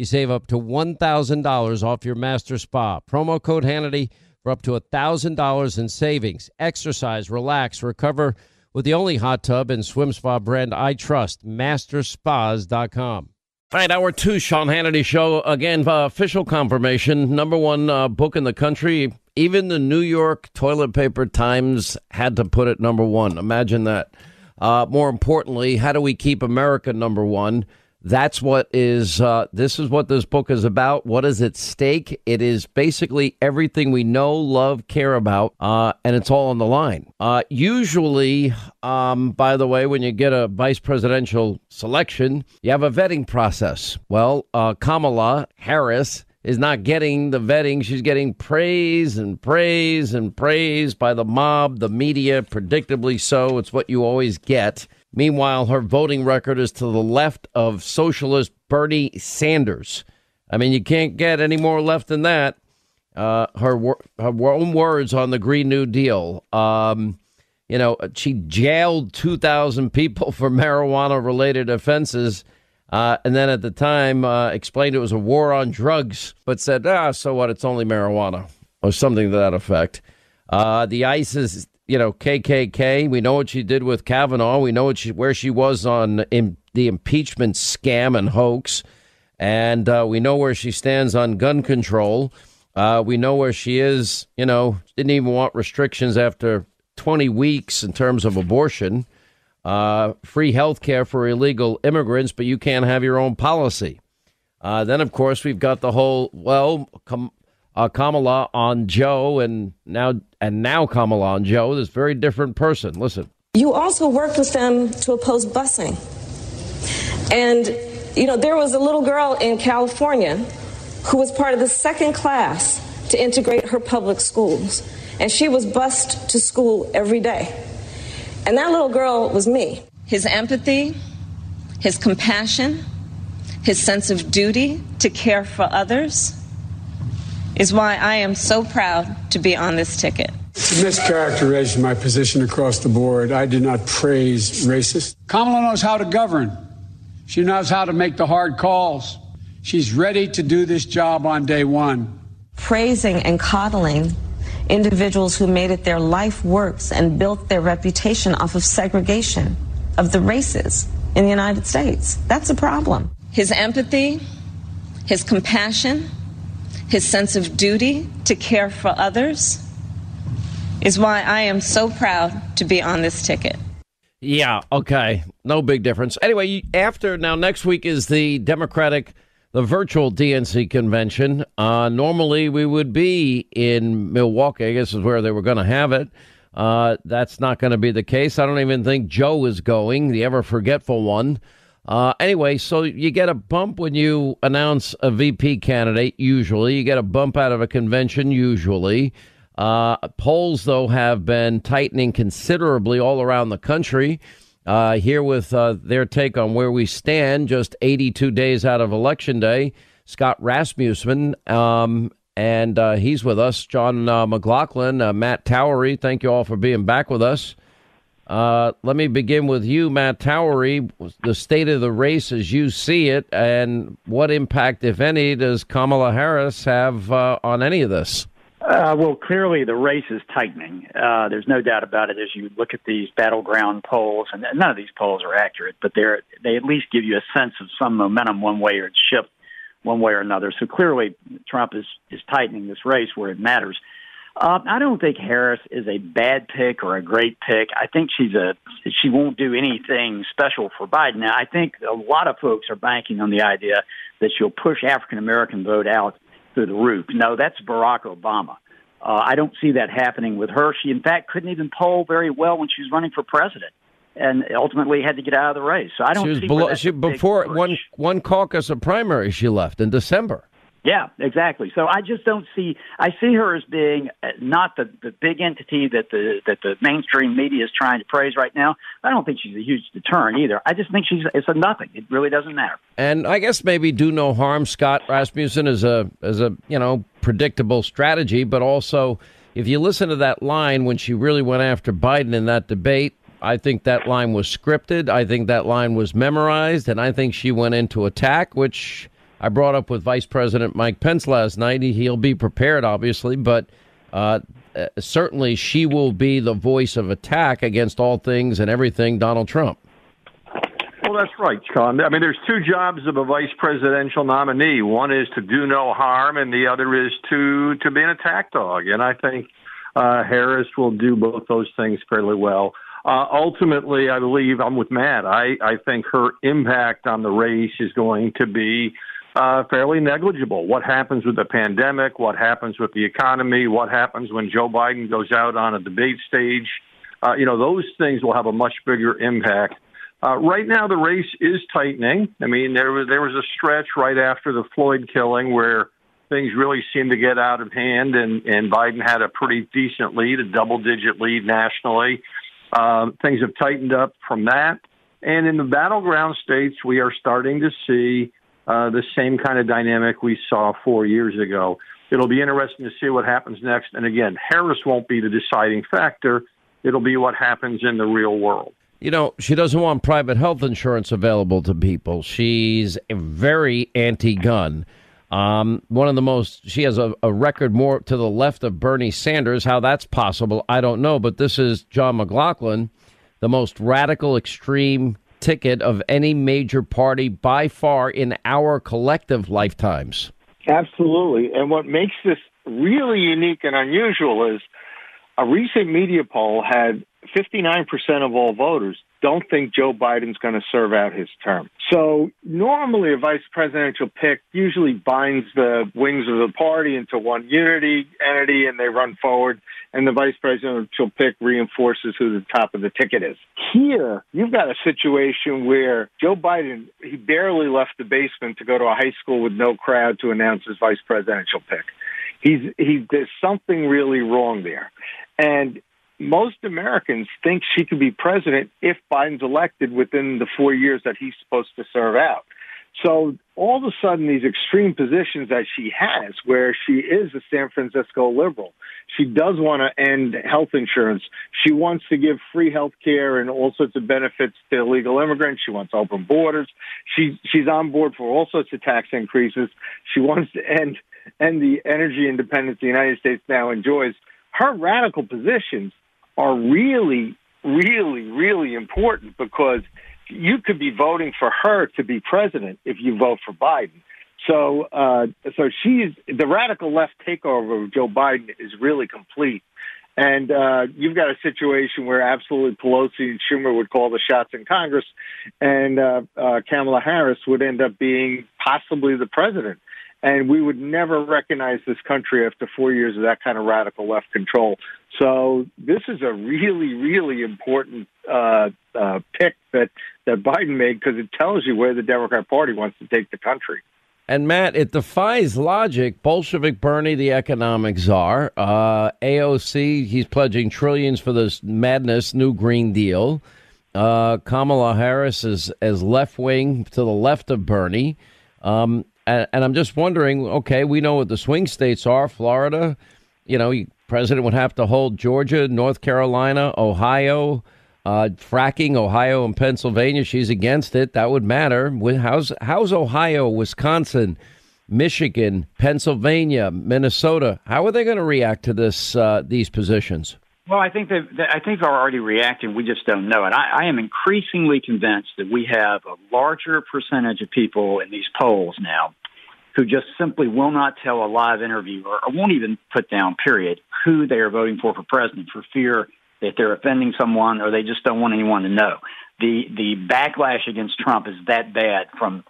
You save up to $1,000 off your master spa. Promo code Hannity for up to $1,000 in savings. Exercise, relax, recover with the only hot tub and swim spa brand I trust, masterspas.com. All right, hour two, Sean Hannity Show. Again, uh, official confirmation. Number one uh, book in the country. Even the New York Toilet Paper Times had to put it number one. Imagine that. Uh, more importantly, how do we keep America number one? That's what is, uh, this is what this book is about. What is at stake? It is basically everything we know, love, care about, uh, and it's all on the line. Uh, usually, um, by the way, when you get a vice presidential selection, you have a vetting process. Well, uh, Kamala Harris is not getting the vetting. She's getting praise and praise and praise by the mob, the media, predictably so. It's what you always get. Meanwhile, her voting record is to the left of socialist Bernie Sanders. I mean, you can't get any more left than that. Uh, her her own words on the Green New Deal. Um, you know, she jailed 2,000 people for marijuana related offenses. Uh, and then at the time uh, explained it was a war on drugs, but said, ah, so what? It's only marijuana or something to that effect. Uh, the ISIS you know, KKK. We know what she did with Kavanaugh. We know she, where she was on in the impeachment scam and hoax. And uh, we know where she stands on gun control. Uh, we know where she is, you know, didn't even want restrictions after 20 weeks in terms of abortion, uh, free health care for illegal immigrants, but you can't have your own policy. Uh, then, of course, we've got the whole, well, com- uh, Kamala on Joe, and now and now Kamala on Joe. This very different person. Listen. You also worked with them to oppose busing, and you know there was a little girl in California who was part of the second class to integrate her public schools, and she was bused to school every day. And that little girl was me. His empathy, his compassion, his sense of duty to care for others is why I am so proud to be on this ticket. It's a mischaracterization of my position across the board. I do not praise racists. Kamala knows how to govern. She knows how to make the hard calls. She's ready to do this job on day one. Praising and coddling individuals who made it their life works and built their reputation off of segregation of the races in the United States. That's a problem. His empathy, his compassion, his sense of duty to care for others is why I am so proud to be on this ticket. Yeah, okay. No big difference. Anyway, after now next week is the Democratic the virtual DNC convention. Uh, normally, we would be in Milwaukee. I guess is where they were going to have it. Uh, that's not going to be the case. I don't even think Joe is going, the ever forgetful one. Uh, anyway, so you get a bump when you announce a VP candidate, usually. You get a bump out of a convention, usually. Uh, polls, though, have been tightening considerably all around the country. Uh, here with uh, their take on where we stand, just 82 days out of Election Day. Scott Rasmussen, um, and uh, he's with us. John uh, McLaughlin, Matt Towery, thank you all for being back with us. Uh, let me begin with you, Matt Towery. The state of the race as you see it, and what impact, if any, does Kamala Harris have on any of this? Uh, well, clearly the race is tightening. Uh, there's no doubt about it as you look at these battleground polls, and none of these polls are accurate, but they're they at least give you a sense of some momentum one way or it's shift one way or another. So clearly, Trump is is tightening this race where it matters. Uh, I don't think Harris is a bad pick or a great pick. I think she's a she won't do anything special for Biden. Now, I think a lot of folks are banking on the idea that she'll push African American vote out through the roof. No, that's Barack Obama. Uh, I don't see that happening with her. She, in fact, couldn't even poll very well when she was running for president, and ultimately had to get out of the race. So I don't she was see below, she, before one one caucus of primary. She left in December. Yeah, exactly. So I just don't see. I see her as being uh, not the the big entity that the that the mainstream media is trying to praise right now. I don't think she's a huge deterrent either. I just think she's it's a nothing. It really doesn't matter. And I guess maybe do no harm. Scott Rasmussen is a as a you know predictable strategy, but also if you listen to that line when she really went after Biden in that debate, I think that line was scripted. I think that line was memorized, and I think she went into attack, which I brought up with Vice President Mike Pence last night. He'll be prepared, obviously, but uh, uh, certainly she will be the voice of attack against all things and everything Donald Trump. Well, that's right, Sean. I mean, there's two jobs of a vice presidential nominee. One is to do no harm, and the other is to to be an attack dog. And I think uh, Harris will do both those things fairly well. Uh, ultimately, I believe I'm with Matt. I, I think her impact on the race is going to be uh, fairly negligible. What happens with the pandemic? What happens with the economy? What happens when Joe Biden goes out on a debate stage? Uh, you know, those things will have a much bigger impact. Uh, right now, the race is tightening. I mean, there was there was a stretch right after the Floyd killing where things really seemed to get out of hand, and and Biden had a pretty decent lead, a double-digit lead nationally. Um, things have tightened up from that, and in the battleground states, we are starting to see uh, the same kind of dynamic we saw four years ago. It'll be interesting to see what happens next. And again, Harris won't be the deciding factor. It'll be what happens in the real world. You know, she doesn't want private health insurance available to people. She's very anti gun. Um, one of the most, she has a, a, record more to the left of Bernie Sanders. How that's possible, I don't know. But this is John McLaughlin, the most radical, extreme ticket of any major party by far in our collective lifetimes. Absolutely. And what makes this really unique and unusual is a recent media poll had 59% of all voters don't think Joe Biden's going to serve out his term. So normally a vice presidential pick usually binds the wings of the party into one unity entity and they run forward and the vice presidential pick reinforces who the top of the ticket is. Here, you've got a situation where Joe Biden, he barely left the basement to go to a high school with no crowd to announce his vice presidential pick. He's, he, there's something really wrong there. And most Americans think she could be president if Biden's elected within the four years that he's supposed to serve out. So all of a sudden, these extreme positions that she has, where she is a San Francisco liberal, she does want to end health insurance. She wants to give free health care and all sorts of benefits to illegal immigrants. She wants open borders. She, she's on board for all sorts of tax increases. She wants to end, end the energy independence the United States now enjoys. Her radical positions are really, really, really important because you could be voting for her to be president if you vote for Biden. So, uh, so she's the radical left takeover of Joe Biden is really complete. And uh, you've got a situation where absolutely Pelosi and Schumer would call the shots in Congress, and uh, uh, Kamala Harris would end up being possibly the president and we would never recognize this country after four years of that kind of radical left control. So this is a really, really important uh, uh, pick that that Biden made because it tells you where the Democrat Party wants to take the country. And Matt, it defies logic. Bolshevik Bernie, the economic czar, uh, AOC, he's pledging trillions for this madness, New Green Deal. Uh, Kamala Harris is as left wing to the left of Bernie. Um, and, and I'm just wondering. Okay, we know what the swing states are. Florida, you know, president would have to hold Georgia, North Carolina, Ohio. Uh, fracking, Ohio and Pennsylvania, she's against it. That would matter. How's how's Ohio, Wisconsin, Michigan, Pennsylvania, Minnesota? How are they going to react to this uh, these positions? Well, I think that I think they're already reacting. We just don't know it. I, I am increasingly convinced that we have a larger percentage of people in these polls now who just simply will not tell a live interview or, or won't even put down, period, who they are voting for for president for fear that they're offending someone or they just don't want anyone to know. The the backlash against Trump is that bad from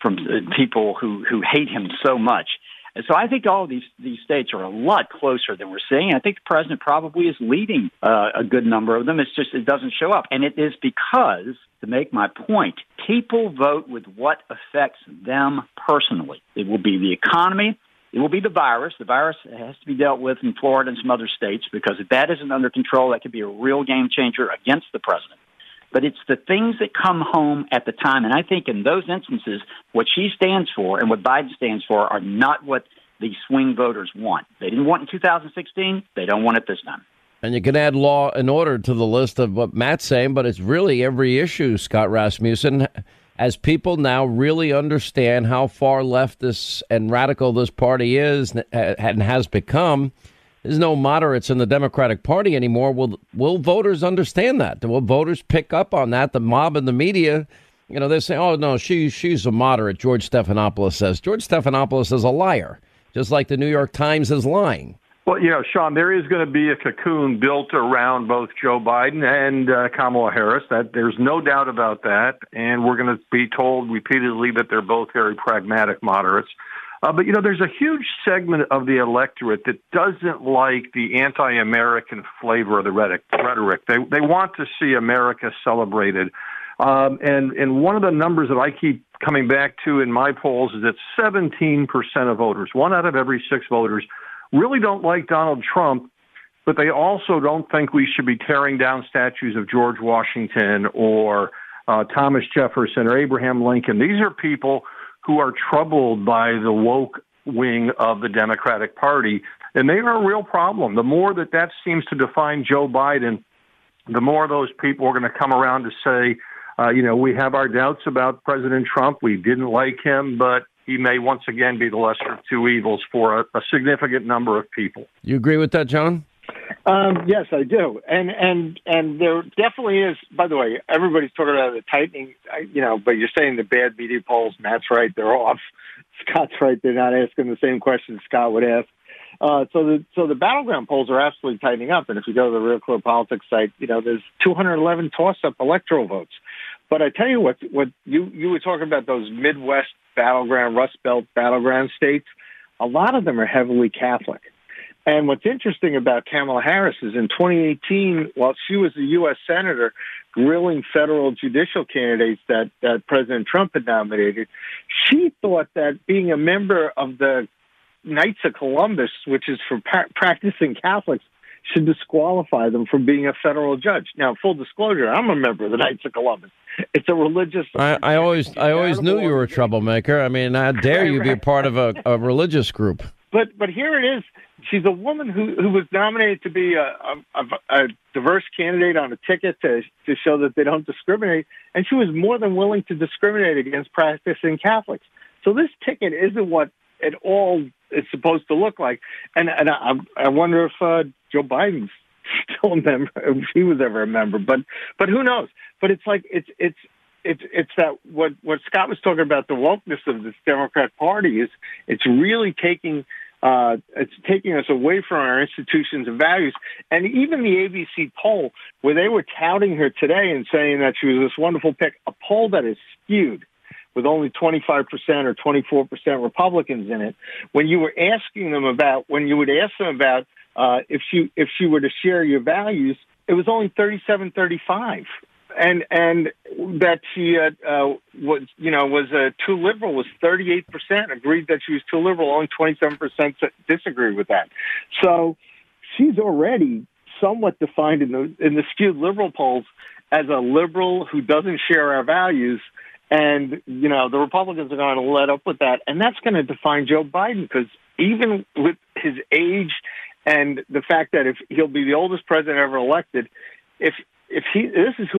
from people who who hate him so much and so I think all these these states are a lot closer than we're seeing. I think the president probably is leading uh, a good number of them. It's just it doesn't show up, and it is because, to make my point, people vote with what affects them personally. It will be the economy. It will be the virus. The virus has to be dealt with in Florida and some other states because if that isn't under control, that could be a real game changer against the president but it's the things that come home at the time. And I think in those instances, what she stands for and what Biden stands for are not what the swing voters want. They didn't want in 2016. They don't want it this time. And you can add law and order to the list of what Matt's saying, but it's really every issue, Scott Rasmussen. As people now really understand how far left this and radical this party is and has become, there's no moderates in the Democratic Party anymore. Will will voters understand that? Will voters pick up on that? The mob and the media, you know, they say, "Oh no, she she's a moderate." George Stephanopoulos says. George Stephanopoulos is a liar, just like the New York Times is lying. Well, you know, Sean, there is going to be a cocoon built around both Joe Biden and uh, Kamala Harris. That there's no doubt about that, and we're going to be told repeatedly that they're both very pragmatic moderates. Uh, but you know, there's a huge segment of the electorate that doesn't like the anti-American flavor of the rhetoric. They they want to see America celebrated. Um, and and one of the numbers that I keep coming back to in my polls is that 17% of voters, one out of every six voters, really don't like Donald Trump, but they also don't think we should be tearing down statues of George Washington or uh, Thomas Jefferson or Abraham Lincoln. These are people who are troubled by the woke wing of the Democratic Party, and they are a real problem. The more that that seems to define Joe Biden, the more those people are going to come around to say, uh, you know, we have our doubts about President Trump. We didn't like him, but he may once again be the lesser of two evils for a, a significant number of people. You agree with that, John? Um, yes, I do, and and and there definitely is. By the way, everybody's talking about the tightening, you know, but you're saying the bad media polls. Matt's right; they're off. Scott's right; they're not asking the same questions Scott would ask. Uh, so the so the battleground polls are absolutely tightening up. And if you go to the Real Clear Politics site, you know there's 211 toss-up electoral votes. But I tell you what, what you you were talking about those Midwest battleground, Rust Belt battleground states. A lot of them are heavily Catholic. And what's interesting about Kamala Harris is in 2018, while she was a U.S. senator grilling federal judicial candidates that, that President Trump had nominated, she thought that being a member of the Knights of Columbus, which is for pra- practicing Catholics, should disqualify them from being a federal judge. Now, full disclosure, I'm a member of the Knights of Columbus. It's a religious. I, I always, I always knew you were a troublemaker. I mean, how dare you be a part of a, a religious group? But, but here it is. She's a woman who, who was nominated to be a, a, a diverse candidate on a ticket to to show that they don't discriminate, and she was more than willing to discriminate against practicing Catholics. So this ticket isn't what it all is supposed to look like. And and I, I wonder if uh, Joe Biden's still a member, if he was ever a member. But but who knows? But it's like it's it's it's it's that what what Scott was talking about the wokeness of this Democrat Party is it's really taking uh, it's taking us away from our institutions and values. And even the ABC poll, where they were touting her today and saying that she was this wonderful pick, a poll that is skewed with only 25% or 24% Republicans in it, when you were asking them about, when you would ask them about uh, if she if she were to share your values, it was only 37, 35. And and that she uh, uh, was you know was uh, too liberal was 38 percent agreed that she was too liberal. Only 27 percent disagreed with that. So she's already somewhat defined in the in the skewed liberal polls as a liberal who doesn't share our values and, you know, the Republicans are going to let up with that. And that's going to define Joe Biden because even with his age and the fact that if he'll be the oldest president ever elected, if if he this is who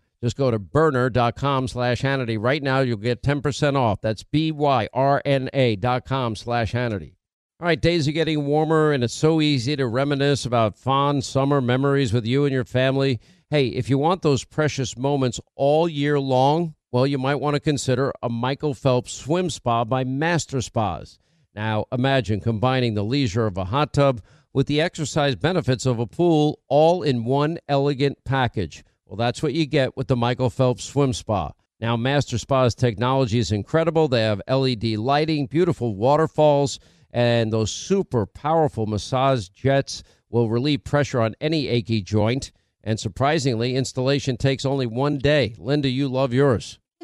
Just go to byrna.com slash Hannity. Right now, you'll get 10% off. That's B-Y-R-N-A dot com slash Hannity. All right, days are getting warmer, and it's so easy to reminisce about fond summer memories with you and your family. Hey, if you want those precious moments all year long, well, you might want to consider a Michael Phelps swim spa by Master Spas. Now, imagine combining the leisure of a hot tub with the exercise benefits of a pool all in one elegant package. Well, that's what you get with the Michael Phelps Swim Spa. Now, Master Spa's technology is incredible. They have LED lighting, beautiful waterfalls, and those super powerful massage jets will relieve pressure on any achy joint. And surprisingly, installation takes only one day. Linda, you love yours.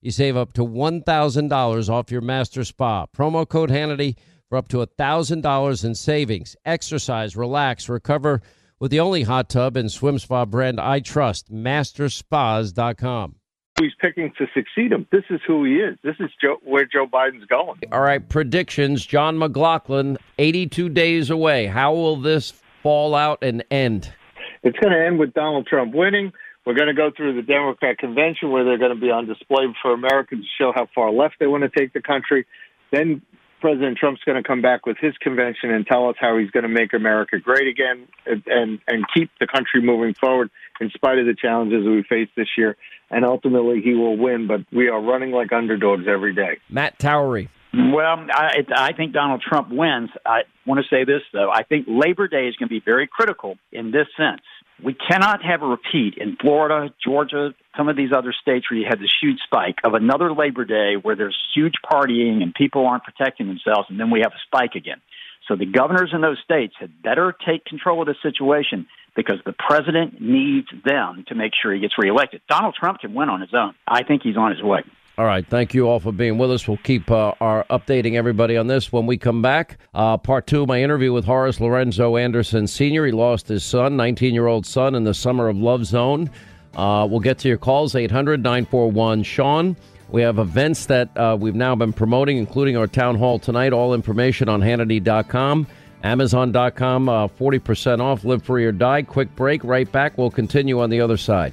You save up to $1,000 off your master spa. Promo code Hannity for up to $1,000 in savings. Exercise, relax, recover with the only hot tub and swim spa brand I trust, masterspas.com he's picking to succeed him. This is who he is. This is Joe, where Joe Biden's going. All right, predictions. John McLaughlin, 82 days away. How will this fall out and end? It's going to end with Donald Trump winning. We're going to go through the Democrat convention where they're going to be on display for Americans to show how far left they want to take the country. Then President Trump's going to come back with his convention and tell us how he's going to make America great again and, and, and keep the country moving forward in spite of the challenges we face this year. And ultimately, he will win, but we are running like underdogs every day. Matt Towery. Well, I, I think Donald Trump wins. I want to say this, though. I think Labor Day is going to be very critical in this sense. We cannot have a repeat in Florida, Georgia, some of these other states where you had this huge spike of another Labor Day where there's huge partying and people aren't protecting themselves, and then we have a spike again. So the governors in those states had better take control of the situation because the president needs them to make sure he gets reelected. Donald Trump can win on his own. I think he's on his way. All right. Thank you all for being with us. We'll keep uh, our updating everybody on this when we come back. Uh, part two my interview with Horace Lorenzo Anderson Sr. He lost his son, 19 year old son, in the summer of Love Zone. Uh, we'll get to your calls, 800 941 Sean. We have events that uh, we've now been promoting, including our town hall tonight. All information on Hannity.com. Amazon.com, uh, 40% off, live free or die. Quick break, right back. We'll continue on the other side.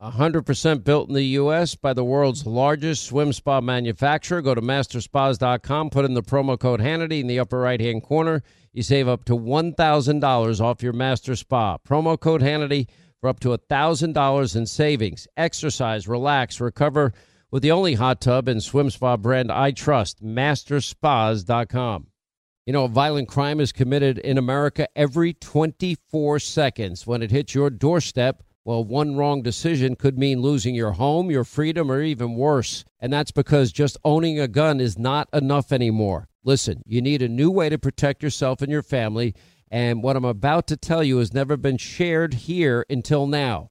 100% built in the U.S. by the world's largest swim spa manufacturer. Go to masterspas.com, put in the promo code Hannity in the upper right hand corner. You save up to $1,000 off your master spa. Promo code Hannity for up to $1,000 in savings. Exercise, relax, recover with the only hot tub and swim spa brand I trust, masterspas.com. You know, a violent crime is committed in America every 24 seconds. When it hits your doorstep, well, one wrong decision could mean losing your home, your freedom, or even worse. And that's because just owning a gun is not enough anymore. Listen, you need a new way to protect yourself and your family. And what I'm about to tell you has never been shared here until now.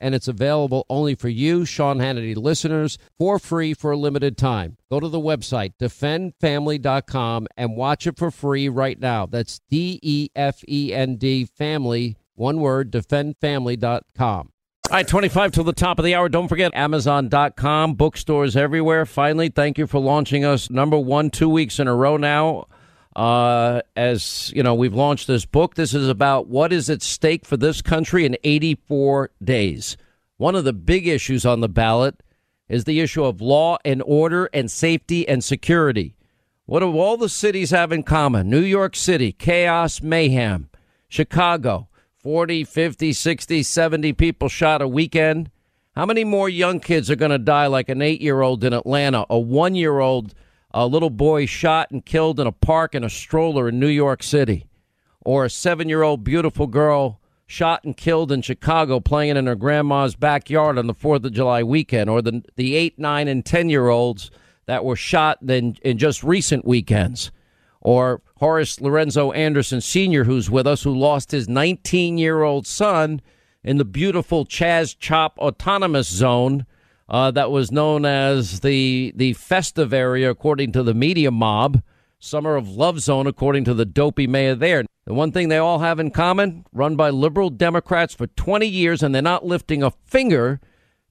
and it's available only for you, Sean Hannity listeners, for free for a limited time. Go to the website, defendfamily.com, and watch it for free right now. That's D E F E N D family, one word, defendfamily.com. All right, 25 till the top of the hour. Don't forget Amazon.com, bookstores everywhere. Finally, thank you for launching us number one two weeks in a row now. Uh, as you know, we've launched this book. This is about what is at stake for this country in 84 days. One of the big issues on the ballot is the issue of law and order and safety and security. What do all the cities have in common? New York City, chaos, mayhem. Chicago, 40, 50, 60, 70 people shot a weekend. How many more young kids are going to die like an eight year old in Atlanta, a one year old? A little boy shot and killed in a park in a stroller in New York City, or a seven year old beautiful girl shot and killed in Chicago playing in her grandma's backyard on the 4th of July weekend, or the, the 8, 9, and 10 year olds that were shot in, in just recent weekends, or Horace Lorenzo Anderson Sr., who's with us, who lost his 19 year old son in the beautiful Chaz Chop Autonomous Zone uh, that was known as the the festive area, according to the media mob. Summer of Love Zone, according to the dopey mayor there. The one thing they all have in common, run by liberal Democrats for 20 years, and they're not lifting a finger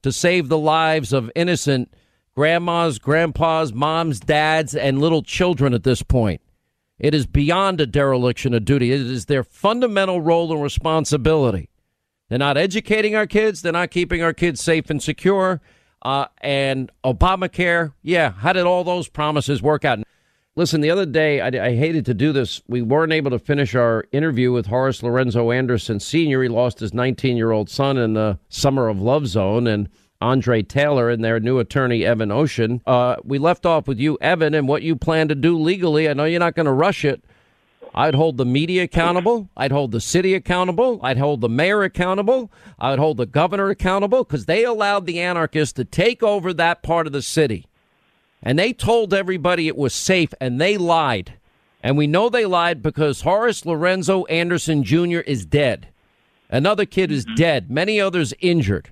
to save the lives of innocent grandmas, grandpas, moms, dads, and little children at this point. It is beyond a dereliction of duty. It is their fundamental role and responsibility. They're not educating our kids. They're not keeping our kids safe and secure. Uh, and Obamacare, yeah, how did all those promises work out? Listen, the other day, I, I, hated to do this. We weren't able to finish our interview with Horace Lorenzo Anderson Sr. He lost his 19 year old son in the Summer of Love Zone, and Andre Taylor and their new attorney, Evan Oshan. Uh, we left off with you, Evan, and what you plan to do legally. I know you're not going to rush it, I'd hold the media accountable. I'd hold the city accountable. I'd hold the mayor accountable. I'd hold the governor accountable because they allowed the anarchists to take over that part of the city. And they told everybody it was safe, and they lied. And we know they lied because Horace Lorenzo Anderson Jr. is dead. Another kid is mm-hmm. dead. Many others injured.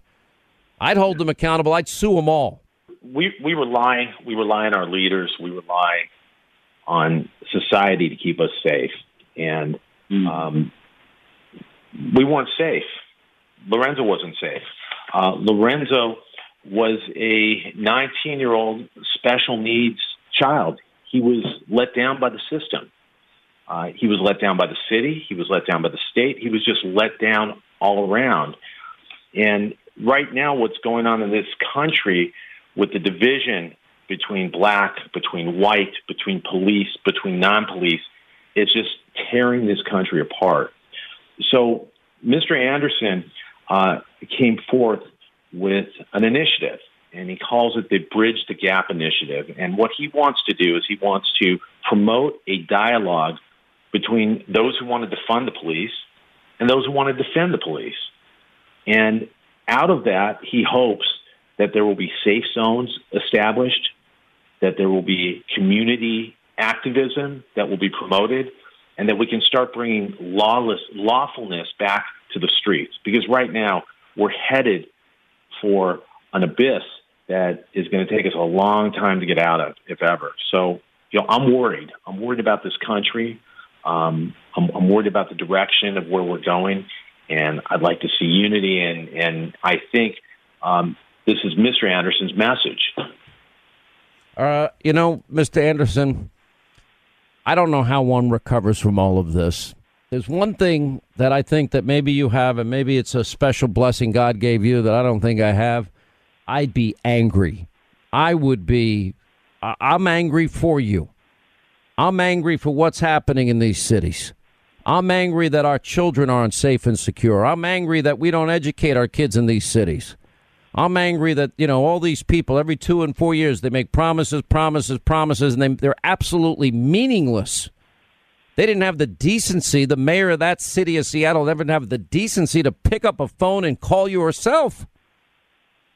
I'd hold them accountable. I'd sue them all. We we rely we rely on our leaders. We rely on society to keep us safe. And hmm. um, we weren't safe. Lorenzo wasn't safe. Uh, Lorenzo was a 19 year old special needs child. He was let down by the system. Uh, he was let down by the city. He was let down by the state. He was just let down all around. And right now, what's going on in this country with the division between black, between white, between police, between non police. It's just tearing this country apart. So Mr. Anderson uh, came forth with an initiative, and he calls it the Bridge the Gap Initiative. And what he wants to do is he wants to promote a dialogue between those who want to defund the police and those who want to defend the police. And out of that, he hopes that there will be safe zones established that there will be community activism that will be promoted, and that we can start bringing lawless lawfulness back to the streets. Because right now we're headed for an abyss that is going to take us a long time to get out of, if ever. So, you know, I'm worried. I'm worried about this country. Um, I'm, I'm worried about the direction of where we're going, and I'd like to see unity. And and I think um, this is Mr. Anderson's message. Uh, you know, Mr. Anderson, I don't know how one recovers from all of this. There's one thing that I think that maybe you have, and maybe it's a special blessing God gave you that I don't think I have. I'd be angry. I would be. I'm angry for you. I'm angry for what's happening in these cities. I'm angry that our children aren't safe and secure. I'm angry that we don't educate our kids in these cities. I'm angry that, you know, all these people every two and four years they make promises, promises, promises, and they, they're absolutely meaningless. They didn't have the decency, the mayor of that city of Seattle never have the decency to pick up a phone and call you herself.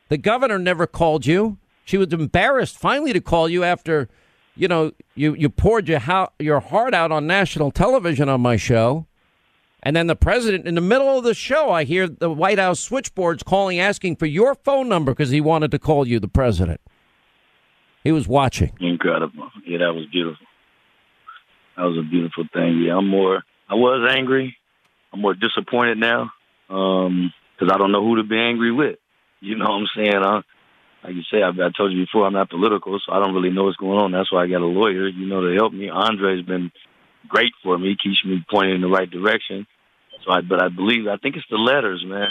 The governor never called you. She was embarrassed finally to call you after, you know, you, you poured your, ho- your heart out on national television on my show. And then the president, in the middle of the show, I hear the White House switchboards calling, asking for your phone number because he wanted to call you, the president. He was watching. Incredible. Yeah, that was beautiful. That was a beautiful thing. Yeah, I'm more, I was angry. I'm more disappointed now because um, I don't know who to be angry with. You know what I'm saying? Like you say, I, I told you before, I'm not political, so I don't really know what's going on. That's why I got a lawyer, you know, to help me. Andre's been great for me. He keeps me pointing in the right direction. So, I, but I believe, I think it's the letters, man.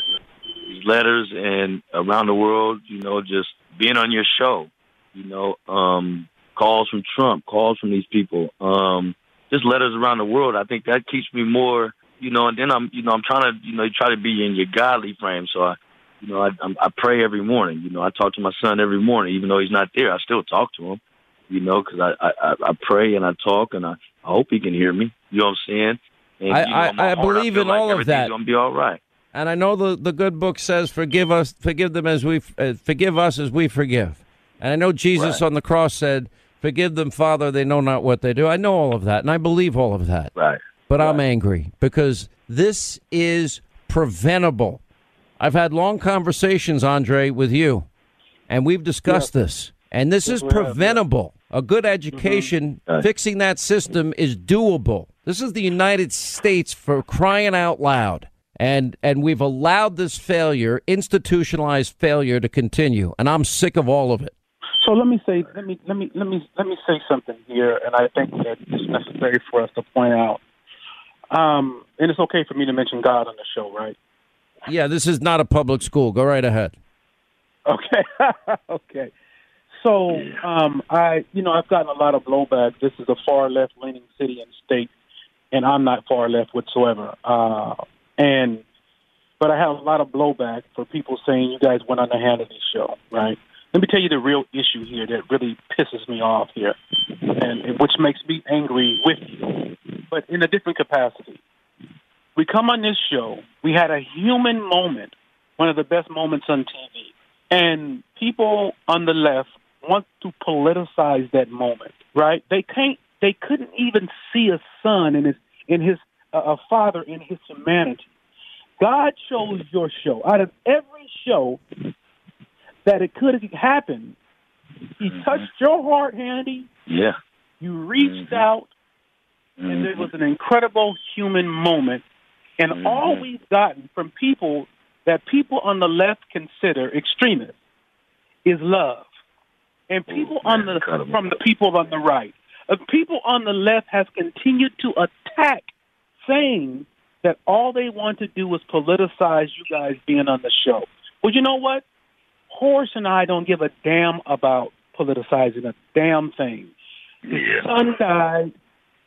These letters and around the world, you know, just being on your show, you know, um, calls from Trump, calls from these people, um, just letters around the world. I think that keeps me more, you know, and then I'm, you know, I'm trying to, you know, try to be in your godly frame. So I, you know, I, I pray every morning. You know, I talk to my son every morning, even though he's not there. I still talk to him. You know, because I, I I pray and I talk and I, I hope he can hear me. You know what I'm saying? And, I, you know, I, I heart, believe feel in like all of that. Gonna be all right. And I know the, the good book says, "Forgive us, forgive them as we uh, forgive us as we forgive." And I know Jesus Right. on the cross said, "Forgive them, Father; they know not what they do." I know all of that, and I believe all of that. Right. But I'm angry because this is preventable. I've had long conversations, Andre, with you, and we've discussed this. And this is we have, preventable. A good education, fixing that system is doable. This is the United States for crying out loud. And and we've allowed this failure, institutionalized failure to continue. And I'm sick of all of it. So let me say, let me let me let me let me say something here, and I think that it's necessary for us to point out. Um, and it's okay for me to mention God on the show, right? Yeah, this is not a public school. Go right ahead. Okay, okay. So, um, I, you know, I've gotten a lot of blowback. This is a far left leaning city and state, and I'm not far left whatsoever. Uh, and, but I have a lot of blowback for people saying you guys went on the Hannity show, right? Let me tell you the real issue here that really pisses me off here, and which makes me angry with you, but in a different capacity. We come on this show. We had a human moment, one of the best moments on TV, and people on the left want to politicize that moment, right? They can't. They couldn't even see a son in his in his uh, a father in his humanity. God chose your show. Out of every show that it could have happened, He mm-hmm. touched your heart, Handy. Yeah. You reached mm-hmm. out, and there mm-hmm. was an incredible human moment. And all we've gotten from people that people on the left consider extremists is love. And people on the from the people on the right, uh, people on the left have continued to attack, saying that all they want to do is politicize you guys being on the show. Well, you know what? Horace and I don't give a damn about politicizing a damn thing. His son died.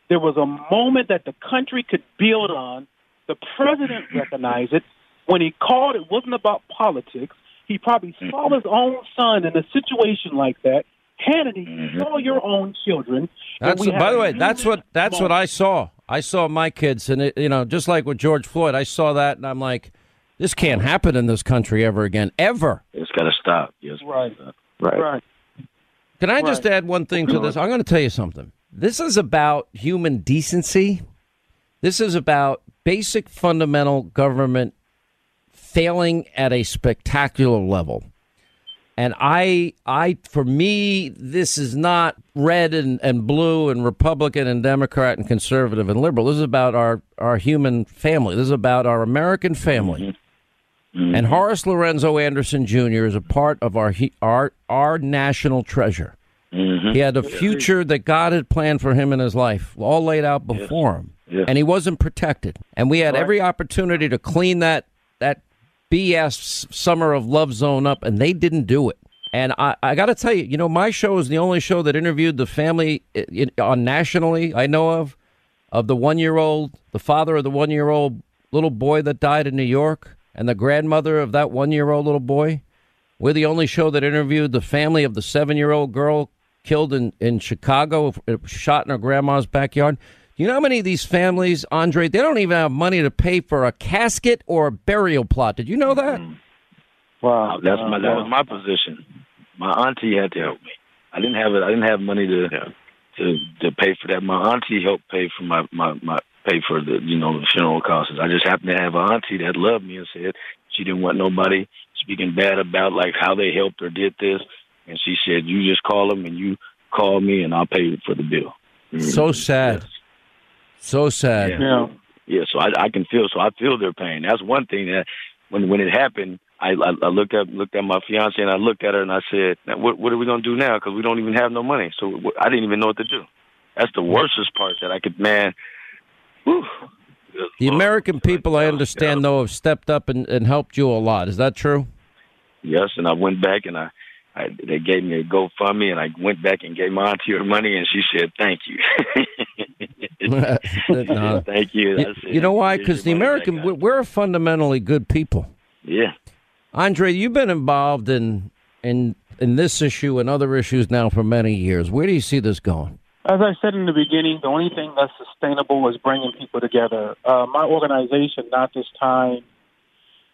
There was a moment that the country could build on. The president recognized it. When he called, it wasn't about politics. He probably saw mm-hmm. his own son in a situation like that. Hannity mm-hmm. saw your own children. That's by the way, that's what human that's what. I saw. I saw my kids, and it, you know, just like with George Floyd, I saw that, and I'm like, this can't happen in this country ever again, ever. It's got to stop. Yes. Right. Right. Right. Can I just add one thing to this? I'm going to tell you something. This is about human decency. This is about basic fundamental government failing at a spectacular level. And I, I, for me, this is not red and, and blue and Republican and Democrat and conservative and liberal. This is about our, our human family. This is about our American family. Mm-hmm. And mm-hmm. Horace Lorenzo Anderson Jr. is a part of our our our national treasure. Mm-hmm. He had a future that God had planned for him in his life, all laid out before him, Yes. and he wasn't protected. And we had Right. every opportunity to clean that that BS summer of love zone up, and they didn't do it. And I, I got to tell you, you know, my show is the only show that interviewed the family i- i- on nationally I know of, of the one year old, the father of the one year old little boy that died in New York, and the grandmother of that one year old little boy. We're the only show that interviewed the family of the seven year old girl killed in, in Chicago, uh, shot in her grandma's backyard. You know how many of these families, Andre, they don't even have money to pay for a casket or a burial plot. Did you know that? Mm-hmm. Wow, that's my that was my position. My auntie had to help me. I didn't have it. I didn't have money to to to pay for that. My auntie helped pay for my my my pay for the you know the funeral costs. I just happened to have an auntie that loved me and said she didn't want nobody speaking bad about like how they helped or did this, and she said you just call them and you call me and I'll pay for the bill. So mm-hmm. sad. So sad. Yeah. Yeah, so I, I can feel. So I feel their pain. That's one thing that when when it happened, I, I, I looked at looked at my fiance and I looked at her and I said, "What what are we gonna do now? Because we don't even have no money." So wh- I didn't even know what to do. That's the worstest part that I could, man. Whew. The American people, I understand, though, have stepped up and, and helped you a lot. Is that true? Yes, and I went back and I, I they gave me a GoFundMe and I went back and gave my auntie her money and she said thank you. No. thank you. You, you know why? Because the your American, we're, we're a fundamentally good people. Yeah. Andre, you've been involved in in in this issue and other issues now for many years. Where do you see this going? As I said in the beginning, the only thing that's sustainable is bringing people together. Uh, my organization, Not This Time,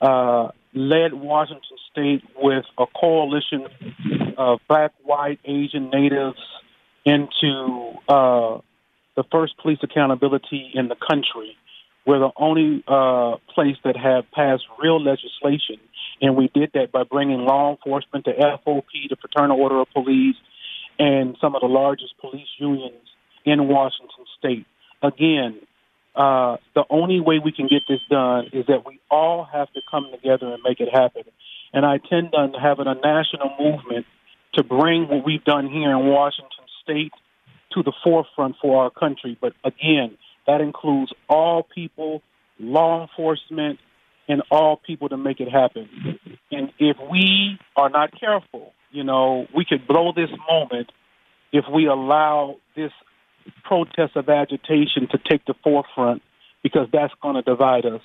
uh, led Washington State with a coalition of black, white, Asian natives into uh, the first police accountability in the country. We're the only uh, place that have passed real legislation, and we did that by bringing law enforcement to FOP, the Fraternal Order of Police, and some of the largest police unions in Washington State. Again, uh, the only way we can get this done is that we all have to come together and make it happen. And I intend on having a national movement to bring what we've done here in Washington State to the forefront for our country. But again, that includes all people, law enforcement, and all people to make it happen. And if we are not careful, you know, we could blow this moment if we allow this protest of agitation to take the forefront because that's going to divide us.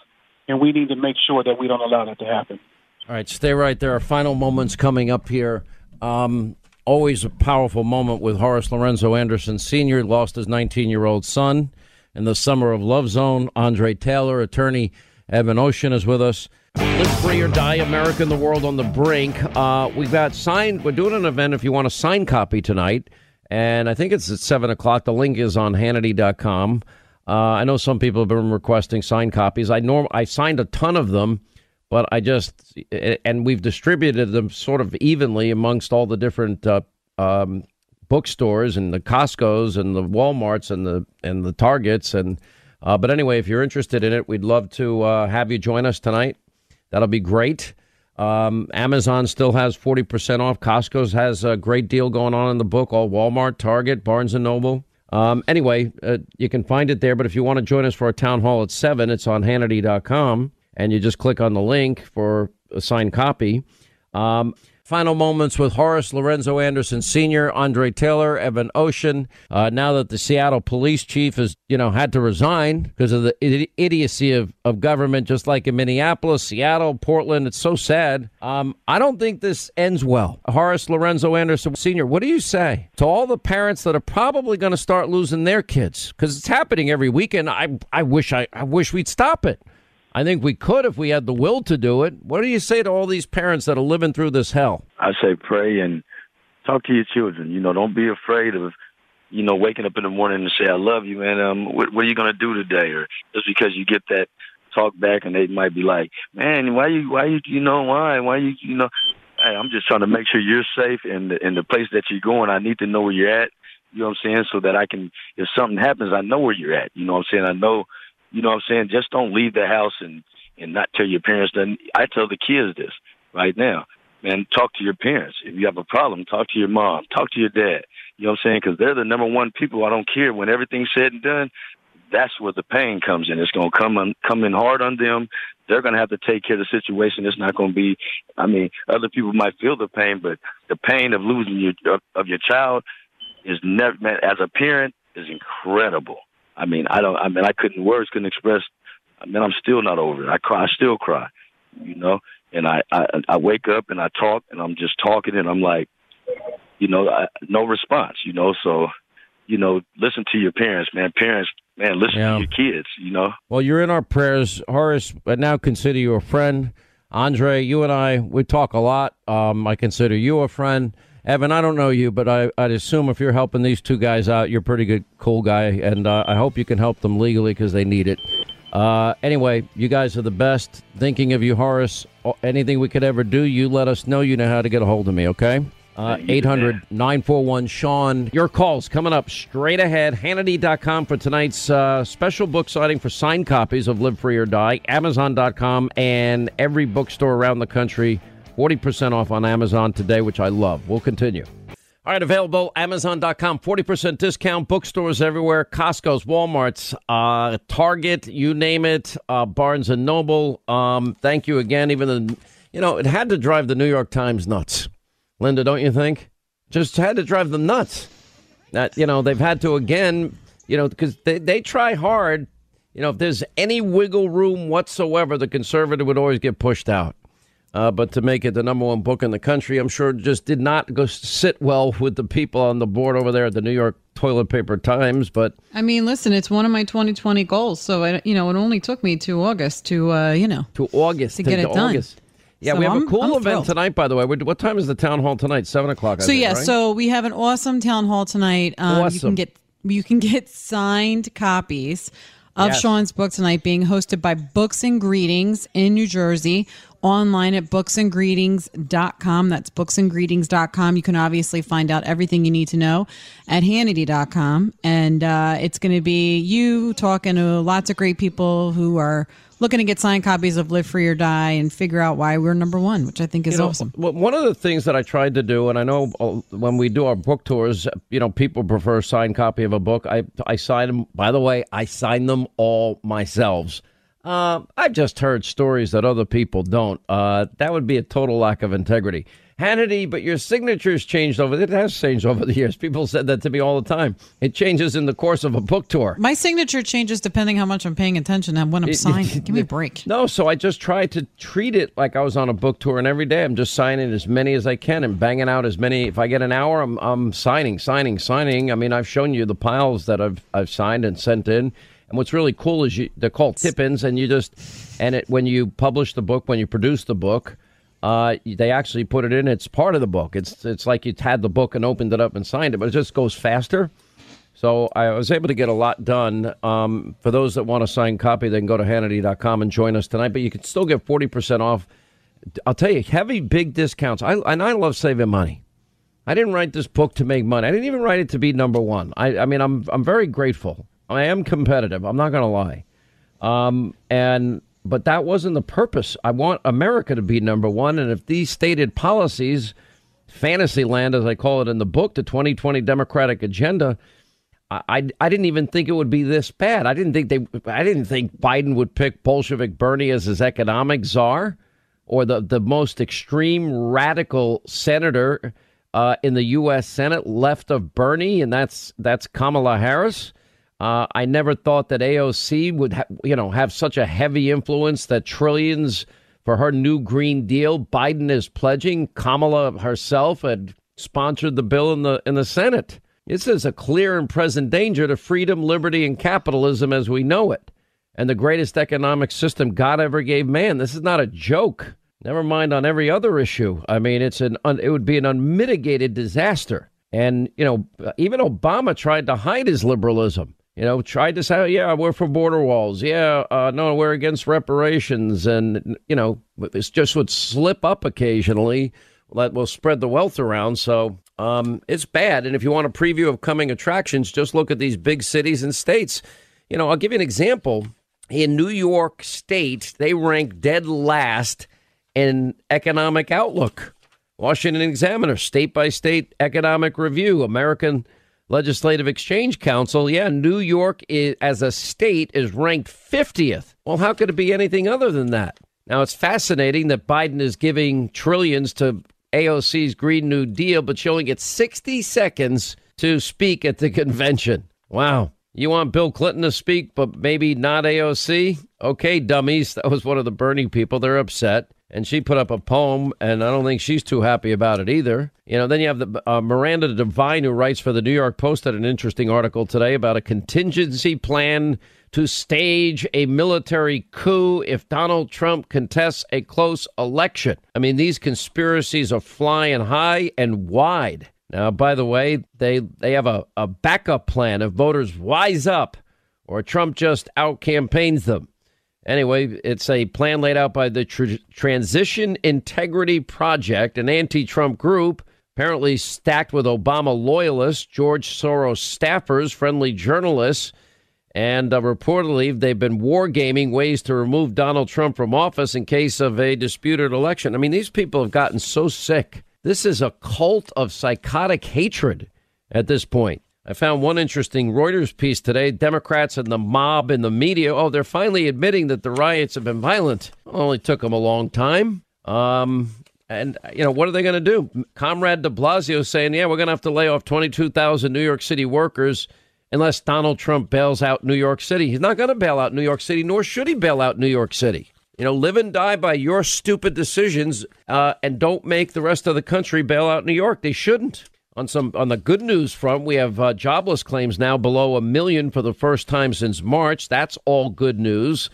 And we need to make sure that we don't allow that to happen. All right, stay right there. Our final moments coming up here. Um, always a powerful moment with Horace Lorenzo Anderson Sr. Lost his 19 year old son in the summer of Love Zone. Andre Taylor, attorney Evan Oshan, is with us. Live free or die, America and the world on the brink. Uh, we've got signed. We're doing an event if you want a signed copy tonight, and I think it's at seven o'clock. The link is on Hannity.com. Uh, I know some people have been requesting signed copies. I norm I signed a ton of them but I just and we've distributed them sort of evenly amongst all the different uh, um, bookstores and the Costco's and the WalMarts and the and the Targets and uh, but anyway, if you're interested in it, we'd love to uh, have you join us tonight. That'll be great. Um, Amazon still has 40% off. Costco's has a great deal going on in the book. All Walmart, Target, Barnes and Noble. Um, anyway, uh, you can find it there. But if you want to join us for a town hall at 7, it's on Hannity.com. And you just click on the link for a signed copy. Um, final moments with Horace Lorenzo Anderson Sr., Andre Taylor, Evan Oshan. Uh, now that the Seattle police chief has, you know, had to resign because of the idi- idiocy of, of government, just like in Minneapolis, Seattle, Portland. It's so sad. Um, I don't think this ends well. Horace Lorenzo Anderson Sr., what do you say to all the parents that are probably going to start losing their kids? Because it's happening every weekend. I, I wish I, I wish we'd stop it. I think we could if we had the will to do it. What do you say to all these parents that are living through this hell? I say pray and talk to your children. You know, don't be afraid of, you know, waking up in the morning and say, I love you, man. Um, what, what are you going to do today? Or just because you get that talk back and they might be like, man, why you, why you, you know, why, why you, you know, hey, I'm just trying to make sure you're safe and the, in the place that you're going. I need to know where you're at. You know what I'm saying? So that I can, if something happens, I know where you're at. You know what I'm saying? I know, you know what I'm saying? Just don't leave the house and, and not tell your parents. Then I tell the kids this right now man, talk to your parents. If you have a problem, talk to your mom, talk to your dad. You know what I'm saying? Because they're the number one people. I don't care when everything's said and done. That's where the pain comes in. It's going to come on, come in hard on them. They're going to have to take care of the situation. It's not going to be. I mean, other people might feel the pain, but the pain of losing your of, of your child is never. Man, as a parent, is incredible. I mean, I don't. I mean, I couldn't words couldn't express. I mean, I'm still not over it. I cry. I still cry. You know, and I, I I wake up and I talk and I'm just talking and I'm like, you know, I, no response. You know, so you know, listen to your parents, man. Parents, man, listen Yeah. to your kids. You know. Well, you're in our prayers, Horace. I now consider you a friend. Andre, you and I, we talk a lot. Um, I consider you a friend. Evan, I don't know you, but I, I'd assume if you're helping these two guys out, you're a pretty good, cool guy, and uh, I hope you can help them legally because they need it. Uh, anyway, you guys are the best. Thinking of you, Horace. Anything we could ever do, you let us know. You know how to get a hold of me, okay? Uh, 800 941 Sean. Your calls coming up straight ahead. Hannity.com for tonight's uh, special book signing for signed copies of Live Free or Die. Amazon.com and every bookstore around the country. 40% off on Amazon today, which I love. We'll continue. All right, available Amazon.com, 40% discount, bookstores everywhere, Costco's, Walmart's, uh, Target, you name it, uh, Barnes and Noble. Um, thank you again. Even the, you know, it had to drive the New York Times nuts. Linda, don't you think? Just had to drive them nuts. That, you know, they've had to again, you know, because they, they try hard. You know, if there's any wiggle room whatsoever, the conservative would always get pushed out. Uh, but to make it the number one book in the country, I'm sure just did not go sit well with the people on the board over there at the New York Toilet Paper Times. But I mean, listen, it's one of my 2020 goals. So, I, you know, it only took me to August to, uh, you know, to August to get it done. August. Yeah, So we have a I'm- cool I'm event thrilled. tonight, by the way. What time is the town hall tonight? Seven o'clock. I So think, yeah, right? so we have an awesome town hall tonight. Um, You can get you can get signed copies of Yes. Sean's book tonight, being hosted by Books and Greetings in New Jersey. Online at booksandgreetings.com. That's booksandgreetings.com. You can obviously find out everything you need to know at Hannity.com. And uh, it's going to be you talking to lots of great people who are looking to get signed copies of Live Free or Die and figure out why we're number one, which I think is You know, awesome. One of the things that I tried to do, and I know uh, when we do our book tours, you know, people prefer a signed copy of a book. I I sign them. By the way, I sign them all myself. Uh, I've just heard stories that other people don't. Uh, that would be a total lack of integrity. Hannity, but your signature's changed over. It has changed over the years. People said that to me all the time. It changes in the course of a book tour. My signature changes depending how much I'm paying attention and when I'm signing. Give me a break. No, so I just try to treat it like I was on a book tour, and every day I'm just signing as many as I can and banging out as many. If I get an hour, I'm, I'm signing, signing, signing. I mean, I've shown you the piles that I've I've signed and sent in. And what's really cool is you they're called tip-ins, and you just and it when you publish the book, when you produce the book. Uh, they actually put it in. It's part of the book. It's it's like you had the book and opened it up and signed it, but it just goes faster. So I was able to get a lot done. Um, for those that want a signed copy, they can go to Hannity.com and join us tonight. But you can still get 40% off. I'll tell you, heavy, big discounts. I, and I love saving money. I didn't write this book to make money. I didn't even write it to be number one. I, I mean, I'm, I'm very grateful. I am competitive. I'm not going to lie. Um, and but that wasn't the purpose. I want America to be number one. And if these stated policies, fantasy land, as I call it in the book, the 2020 Democratic agenda, I, I, I didn't even think it would be this bad. I didn't think they. I didn't think Biden would pick Bolshevik Bernie as his economic czar, or the the most extreme radical senator uh, in the U.S. Senate left of Bernie, and that's that's Kamala Harris. Uh, I never thought that AOC would, ha- you know, have such a heavy influence that trillions for her new Green Deal. Biden is pledging. Kamala herself had sponsored the bill in the in the Senate. This is a clear and present danger to freedom, liberty, and capitalism as we know it, and the greatest economic system God ever gave man. This is not a joke. Never mind on every other issue. I mean, it's an un, it would be an unmitigated disaster. And you know, even Obama tried to hide his liberalism. You know, tried to say, oh, "Yeah, we're for border walls. Yeah, uh, no, we're against reparations." And you know, this just would slip up occasionally. That will spread the wealth around. So um, it's bad. And if you want a preview of coming attractions, just look at these big cities and states. You know, I'll give you an example. In New York State, they rank dead last in economic outlook. Washington Examiner, state by state economic review, American Legislative Exchange Council. Yeah, New York is, as a state is ranked 50th. Well, how could it be anything other than that? Now, it's fascinating that Biden is giving trillions to AOC's Green New Deal, but only gets 60 seconds to speak at the convention. Wow. You want Bill Clinton to speak, but maybe not AOC? Okay, dummies. That was one of the Bernie people. They're upset. And she put up a poem, and I don't think she's too happy about it either. You know, then you have the uh, Miranda Devine, who writes for the New York Post, had an interesting article today about a contingency plan to stage a military coup if Donald Trump contests a close election. I mean, these conspiracies are flying high and wide. Now, by the way, they they have a, a backup plan if voters wise up or Trump just out campaigns them. Anyway, it's a plan laid out by the Tr- Transition Integrity Project, an anti Trump group apparently stacked with Obama loyalists, George Soros staffers, friendly journalists, and uh, reportedly they've been wargaming ways to remove Donald Trump from office in case of a disputed election. I mean, these people have gotten so sick. This is a cult of psychotic hatred at this point. I found one interesting Reuters piece today. Democrats and the mob in the media. Oh, they're finally admitting that the riots have been violent. Only took them a long time. Um, and, you know, what are they going to do? Comrade de Blasio saying, yeah, we're going to have to lay off 22,000 New York City workers unless Donald Trump bails out New York City. He's not going to bail out New York City, nor should he bail out New York City. You know, live and die by your stupid decisions uh, and don't make the rest of the country bail out New York. They shouldn't. On some on the good news front, we have uh, jobless claims now below a million for the first time since March. That's all good news.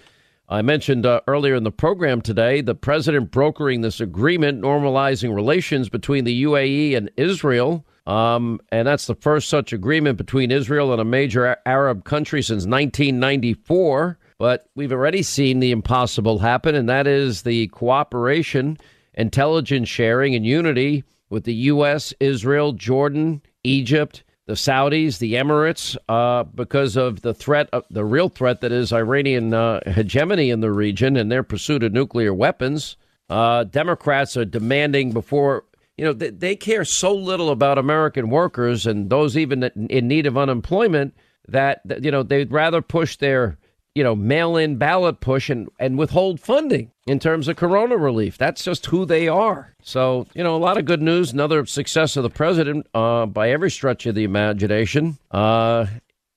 I mentioned uh, earlier in the program today the president brokering this agreement normalizing relations between the UAE and Israel. Um, and that's the first such agreement between Israel and a major Arab country since 1994. But we've already seen the impossible happen, and that is the cooperation, intelligence sharing, and unity with the U.S., Israel, Jordan, Egypt, the Saudis, the Emirates, uh, because of the threat, of, the real threat that is Iranian uh, hegemony in the region and their pursuit of nuclear weapons. Uh, Democrats are demanding before, you know, they, they, care so little about American workers and those even in need of unemployment that, you know, they'd rather push their you know, mail in ballot push and, and withhold funding in terms of corona relief. That's just who they are. So, you know, a lot of good news. Another success of the president uh, by every stretch of the imagination. Uh,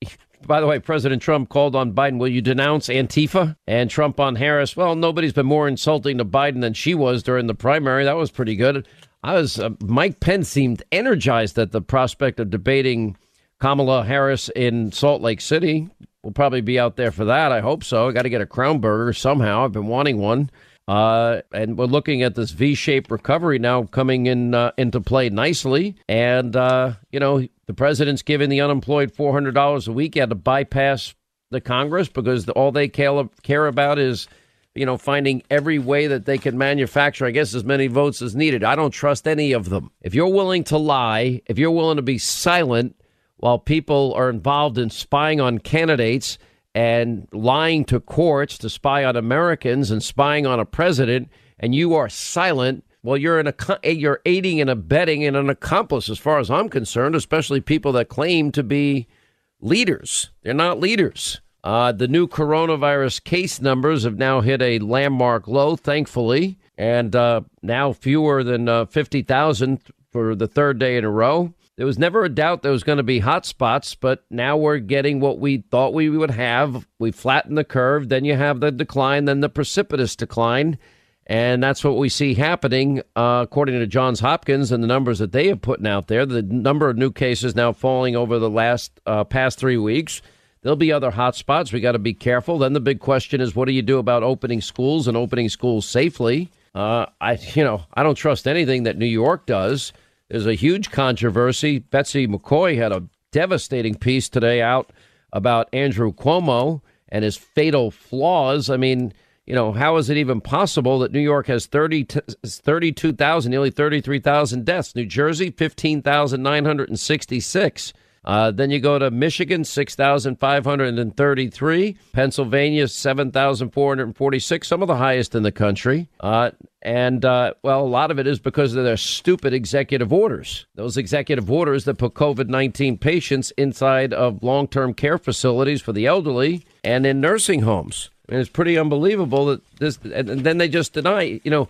by the way, President Trump called on Biden, will you denounce Antifa? And Trump on Harris, well, nobody's been more insulting to Biden than she was during the primary. That was pretty good. I was, uh, Mike Pence seemed energized at the prospect of debating Kamala Harris in Salt Lake City. We'll probably be out there for that. I hope so. I got to get a Crown Burger somehow. I've been wanting one. Uh, and we're looking at this V-shaped recovery now coming in uh, into play nicely. And uh, you know, the president's giving the unemployed four hundred dollars a week. He had to bypass the Congress because all they care about is, you know, finding every way that they can manufacture, I guess, as many votes as needed. I don't trust any of them. If you're willing to lie, if you're willing to be silent while people are involved in spying on candidates and lying to courts to spy on Americans and spying on a president, and you are silent, well, you're an you're aiding and abetting and an accomplice, as far as I'm concerned. Especially people that claim to be leaders, they're not leaders. Uh, the new coronavirus case numbers have now hit a landmark low, thankfully, and uh, now fewer than uh, 50,000 for the third day in a row. There was never a doubt there was going to be hot spots, but now we're getting what we thought we would have. We flatten the curve, then you have the decline, then the precipitous decline. And that's what we see happening, uh, according to Johns Hopkins and the numbers that they have put out there. The number of new cases now falling over the last uh, past three weeks. There'll be other hot spots. We got to be careful. Then the big question is, what do you do about opening schools and opening schools safely? Uh, I, you know, I don't trust anything that New York does. There's a huge controversy. Betsy McCaughey had a devastating piece today out about Andrew Cuomo and his fatal flaws. I mean, you know, how is it even possible that New York has 30, 32,000, nearly 33,000 deaths? New Jersey, 15,966. Uh, then you go to Michigan, 6,533. Pennsylvania, 7,446, some of the highest in the country. Uh, and, uh, well, a lot of it is because of their stupid executive orders. Those executive orders that put COVID 19 patients inside of long term care facilities for the elderly and in nursing homes. And it's pretty unbelievable that this, and then they just deny, you know,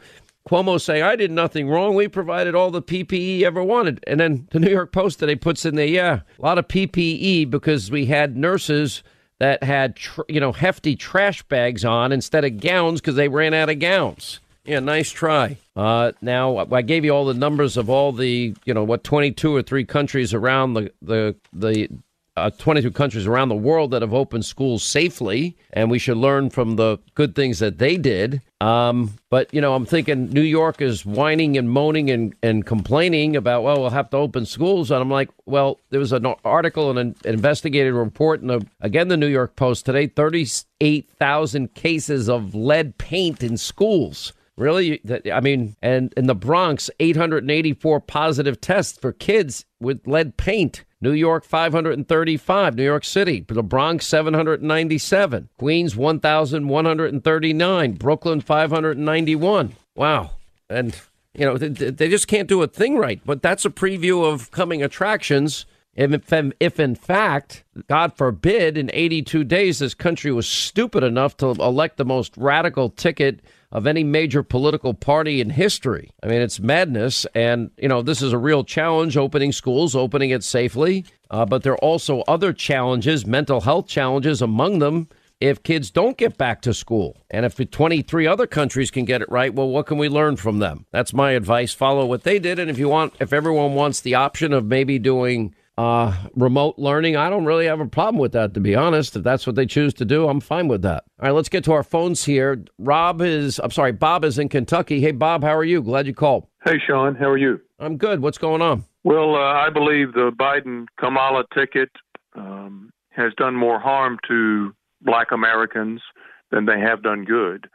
Cuomo saying, I did nothing wrong. We provided all the PPE ever wanted. And then the New York Post today puts in there, yeah, a lot of PPE because we had nurses that had, tr- you know, hefty trash bags on instead of gowns because they ran out of gowns. Yeah, nice try. Uh, now I gave you all the numbers of all the, you know, what 22 or three countries around the the the uh, 22 countries around the world that have opened schools safely, and we should learn from the good things that they did. Um, but, you know, I'm thinking New York is whining and moaning and, and complaining about, well, we'll have to open schools. And I'm like, well, there was an article and an investigative report in, the, again, the New York Post today 38,000 cases of lead paint in schools. Really? I mean, and in the Bronx, 884 positive tests for kids with lead paint. New York 535, New York City, the Bronx 797, Queens 1139, Brooklyn 591. Wow. And you know, they, just can't do a thing right, but that's a preview of coming attractions. If, if, in fact, God forbid, in 82 days, this country was stupid enough to elect the most radical ticket of any major political party in history. I mean, it's madness. And, you know, this is a real challenge opening schools, opening it safely. Uh, but there are also other challenges, mental health challenges among them. If kids don't get back to school, and if 23 other countries can get it right, well, what can we learn from them? That's my advice. Follow what they did. And if you want, if everyone wants the option of maybe doing uh, remote learning, I don't really have a problem with that, to be honest. If that's what they choose to do, I'm fine with that. All right, let's get to our phones here. Rob is, I'm sorry, Bob is in Kentucky. Hey, Bob, how are you? Glad you called. Hey, Sean, how are you? I'm good. What's going on? Well, uh, I believe the Biden Kamala ticket um, has done more harm to black Americans than they have done good.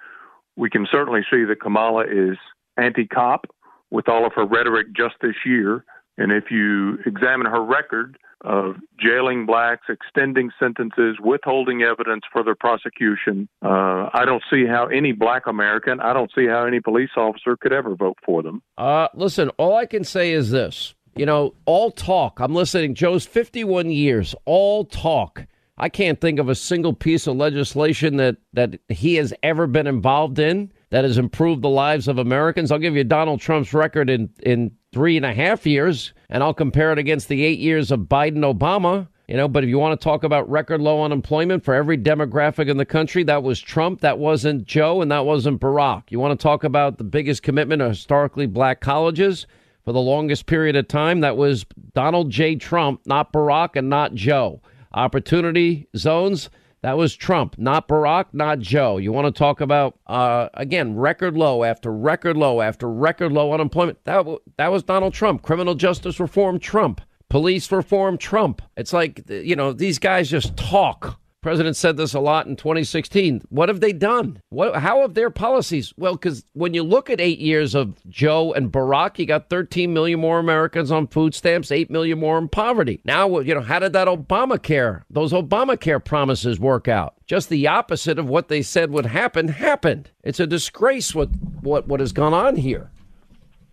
We can certainly see that Kamala is anti cop with all of her rhetoric just this year. And if you examine her record of jailing blacks, extending sentences, withholding evidence for their prosecution, uh, I don't see how any black American, I don't see how any police officer could ever vote for them. Uh, listen, all I can say is this. You know, all talk. I'm listening. Joe's 51 years, all talk. I can't think of a single piece of legislation that, that he has ever been involved in that has improved the lives of Americans. I'll give you Donald Trump's record in, in three and a half years, and I'll compare it against the eight years of Biden Obama. You know, but if you want to talk about record low unemployment for every demographic in the country, that was Trump, that wasn't Joe, and that wasn't Barack. You want to talk about the biggest commitment of historically black colleges for the longest period of time, that was Donald J. Trump, not Barack and not Joe. Opportunity zones, that was Trump, not Barack, not Joe. You want to talk about uh, again record low after record low after record low unemployment? That that was Donald Trump. Criminal justice reform, Trump. Police reform, Trump. It's like you know these guys just talk. President said this a lot in 2016. What have they done? What, how have their policies? Well, because when you look at eight years of Joe and Barack, you got 13 million more Americans on food stamps, 8 million more in poverty. Now, you know, how did that Obamacare, those Obamacare promises work out? Just the opposite of what they said would happen happened. It's a disgrace what, what, what has gone on here.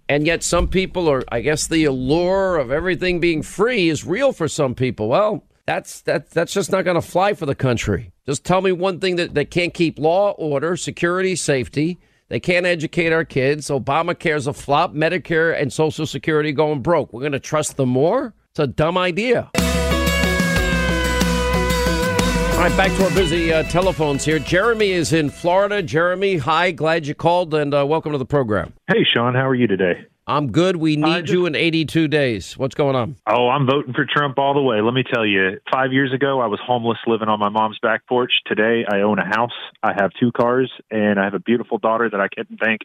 And yet, some people are, I guess, the allure of everything being free is real for some people. Well, that's that that's just not going to fly for the country. Just tell me one thing that they can't keep law, order, security, safety. They can't educate our kids. Obamacare's a flop. Medicare and Social Security going broke. We're going to trust them more? It's a dumb idea. All right, back to our busy uh, telephones here. Jeremy is in Florida. Jeremy, hi, glad you called and uh, welcome to the program. Hey, Sean, how are you today? I'm good. We need just, you in 82 days. What's going on? Oh, I'm voting for Trump all the way. Let me tell you, five years ago, I was homeless living on my mom's back porch. Today, I own a house. I have two cars, and I have a beautiful daughter that I can thank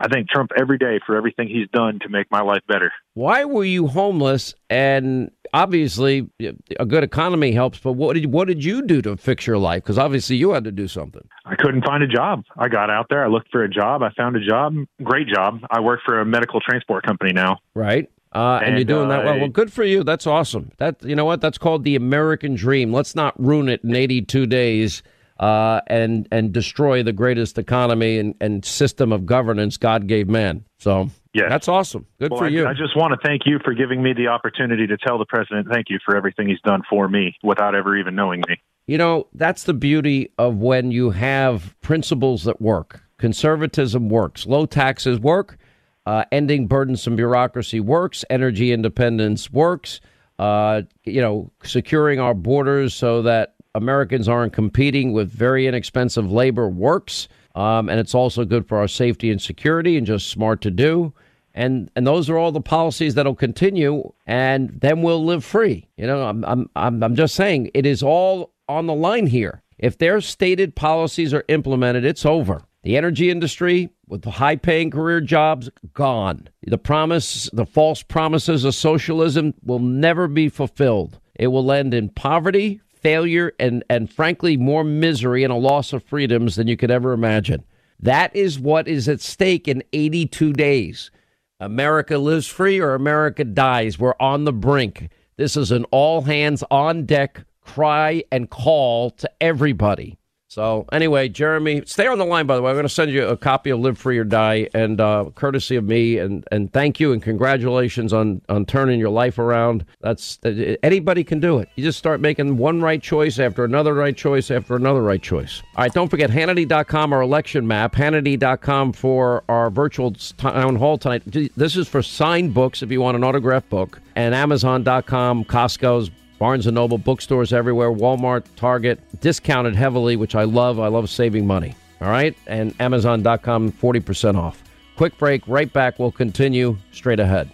I thank Trump every day for everything he's done to make my life better. Why were you homeless? And obviously, a good economy helps. But what did what did you do to fix your life? Because obviously, you had to do something. I couldn't find a job. I got out there. I looked for a job. I found a job. Great job. I work for a medical transport company now. Right. Uh, and, and, you're doing uh, that well. Well, good for you. That's awesome. That you know what? That's called the American dream. Let's not ruin it in 82 days uh, and and destroy the greatest economy and, and system of governance God gave man. So yeah, that's awesome. Good well, for I, you. I just want to thank you for giving me the opportunity to tell the president thank you for everything he's done for me without ever even knowing me. You know, that's the beauty of when you have principles that work. Conservatism works. Low taxes work. Uh, ending burdensome bureaucracy works. Energy independence works. Uh, you know, securing our borders so that Americans aren't competing with very inexpensive labor works. Um, and it's also good for our safety and security and just smart to do. And and those are all the policies that'll continue, and then we'll live free. You know, I'm I'm I'm, I'm just saying it is all on the line here. If their stated policies are implemented, it's over. The energy industry with the high paying career jobs gone. The promise, the false promises of socialism will never be fulfilled. It will end in poverty, failure, and, and frankly, more misery and a loss of freedoms than you could ever imagine. That is what is at stake in 82 days. America lives free or America dies. We're on the brink. This is an all hands on deck cry and call to everybody. So anyway, Jeremy, stay on the line. By the way, I'm going to send you a copy of Live Free or Die, and uh, courtesy of me, and and thank you and congratulations on on turning your life around. That's anybody can do it. You just start making one right choice after another right choice after another right choice. All right, don't forget Hannity.com, our election map. Hannity.com for our virtual town hall tonight. This is for signed books if you want an autograph book, and Amazon.com, Costco's Barnes and Noble, bookstores everywhere, Walmart, Target, discounted heavily, which I love. I love saving money. All right, and Amazon.com, 40% off. Quick break, right back. We'll continue straight ahead.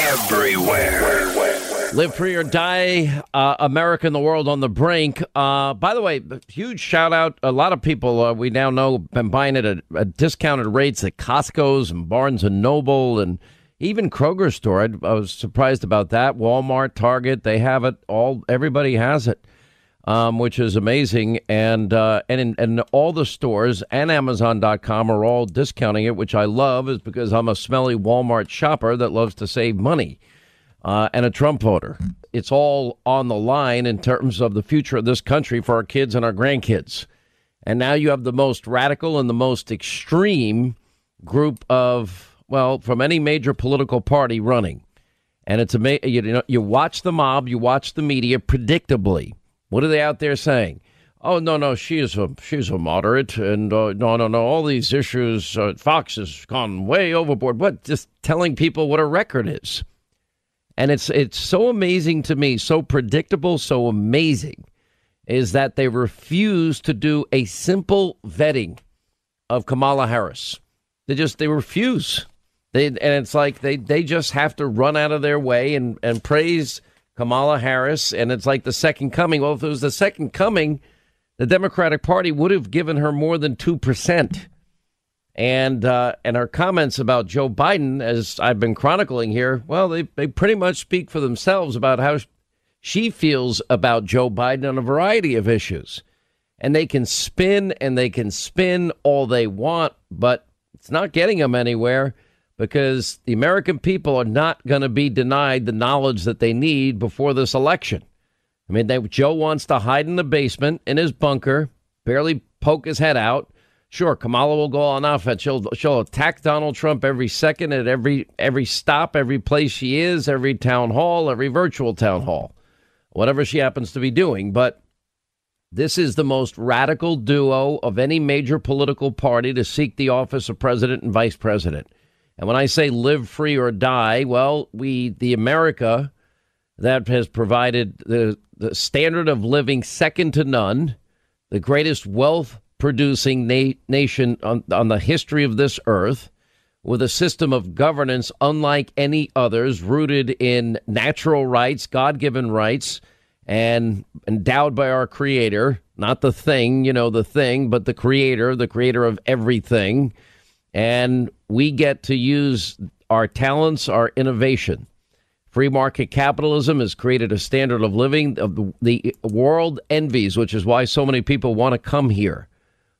Everywhere. Live free or die, uh, America and the world on the brink. Uh, by the way, huge shout out. A lot of people uh, we now know been buying it at, at discounted rates at Costco's and Barnes and Noble and even Kroger store. I, I, was surprised about that. Walmart, Target, they have it all. Everybody has it, um, which is amazing. And uh, and in, and all the stores and Amazon.com are all discounting it, which I love, is because I'm a smelly Walmart shopper that loves to save money. Uh, and a Trump voter. It's all on the line in terms of the future of this country for our kids and our grandkids. And now you have the most radical and the most extreme group of well, from any major political party running. And it's amazing. You know, you watch the mob, you watch the media. Predictably, what are they out there saying? Oh no, no, she is a she's a moderate, and uh, no, no, no. All these issues, uh, Fox has gone way overboard. What? Just telling people what a record is, and it's it's so amazing to me, so predictable, so amazing, is that they refuse to do a simple vetting of Kamala Harris. They just they refuse. They and it's like they they just have to run out of their way and and praise Kamala Harris, and it's like the second coming. Well, if it was the second coming, the Democratic Party would have given her more than two percent. And uh, and her comments about Joe Biden, as I've been chronicling here, well, they they pretty much speak for themselves about how she feels about Joe Biden on a variety of issues. And they can spin and they can spin all they want, but it's not getting them anywhere because the American people are not going to be denied the knowledge that they need before this election. I mean, they, Joe wants to hide in the basement in his bunker, barely poke his head out. Sure, Kamala will go on offense. She'll she'll attack Donald Trump every second at every every stop, every place she is, every town hall, every virtual town hall, whatever she happens to be doing. But this is the most radical duo of any major political party to seek the office of president and vice president. And when I say live free or die, well, we, the America that has provided the, the standard of living second to none, the greatest wealth producing na- nation on, on the history of this earth, with a system of governance unlike any others, rooted in natural rights, God given rights, and endowed by our Creator, not the thing, you know, the thing, but the Creator, the Creator of everything. And we get to use our talents, our innovation. Free market capitalism has created a standard of living of the world envies, which is why so many people want to come here.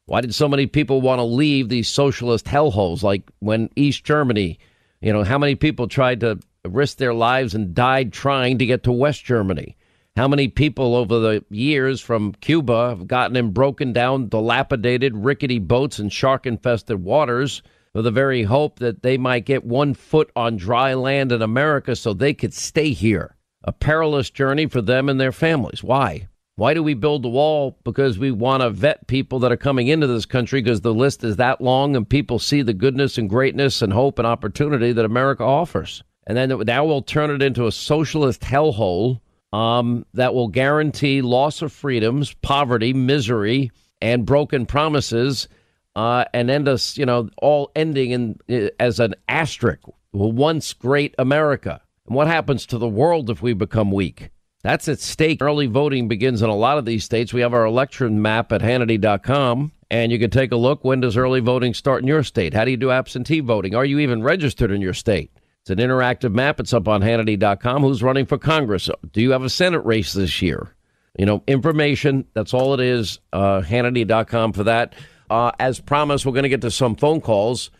Why did so many people want to leave these socialist hellholes like when East Germany, you know, how many people tried to risk their lives and died trying to get to West Germany? How many people over the years from Cuba have gotten in broken down, dilapidated, rickety boats and shark infested waters with the very hope that they might get one foot on dry land in America so they could stay here? A perilous journey for them and their families. Why? Why do we build the wall? Because we want to vet people that are coming into this country because the list is that long and people see the goodness and greatness and hope and opportunity that America offers. And then now we'll turn it into a socialist hellhole um, that will guarantee loss of freedoms, poverty, misery, and broken promises uh, and end us, you know, all ending in uh, as an asterisk. Once great America. And what happens to the world if we become weak? That's at stake. Early voting begins in a lot of these states. We have our election map at Hannity.com, and you can take a look. When does early voting start in your state? How do you do absentee voting? Are you even registered in your state? It's an interactive map. It's up on Hannity.com. Who's running for Congress? Do you have a Senate race this year? You know, information. That's all it is. Uh, Hannity.com for that. Uh, as promised, we're going to get to some phone calls.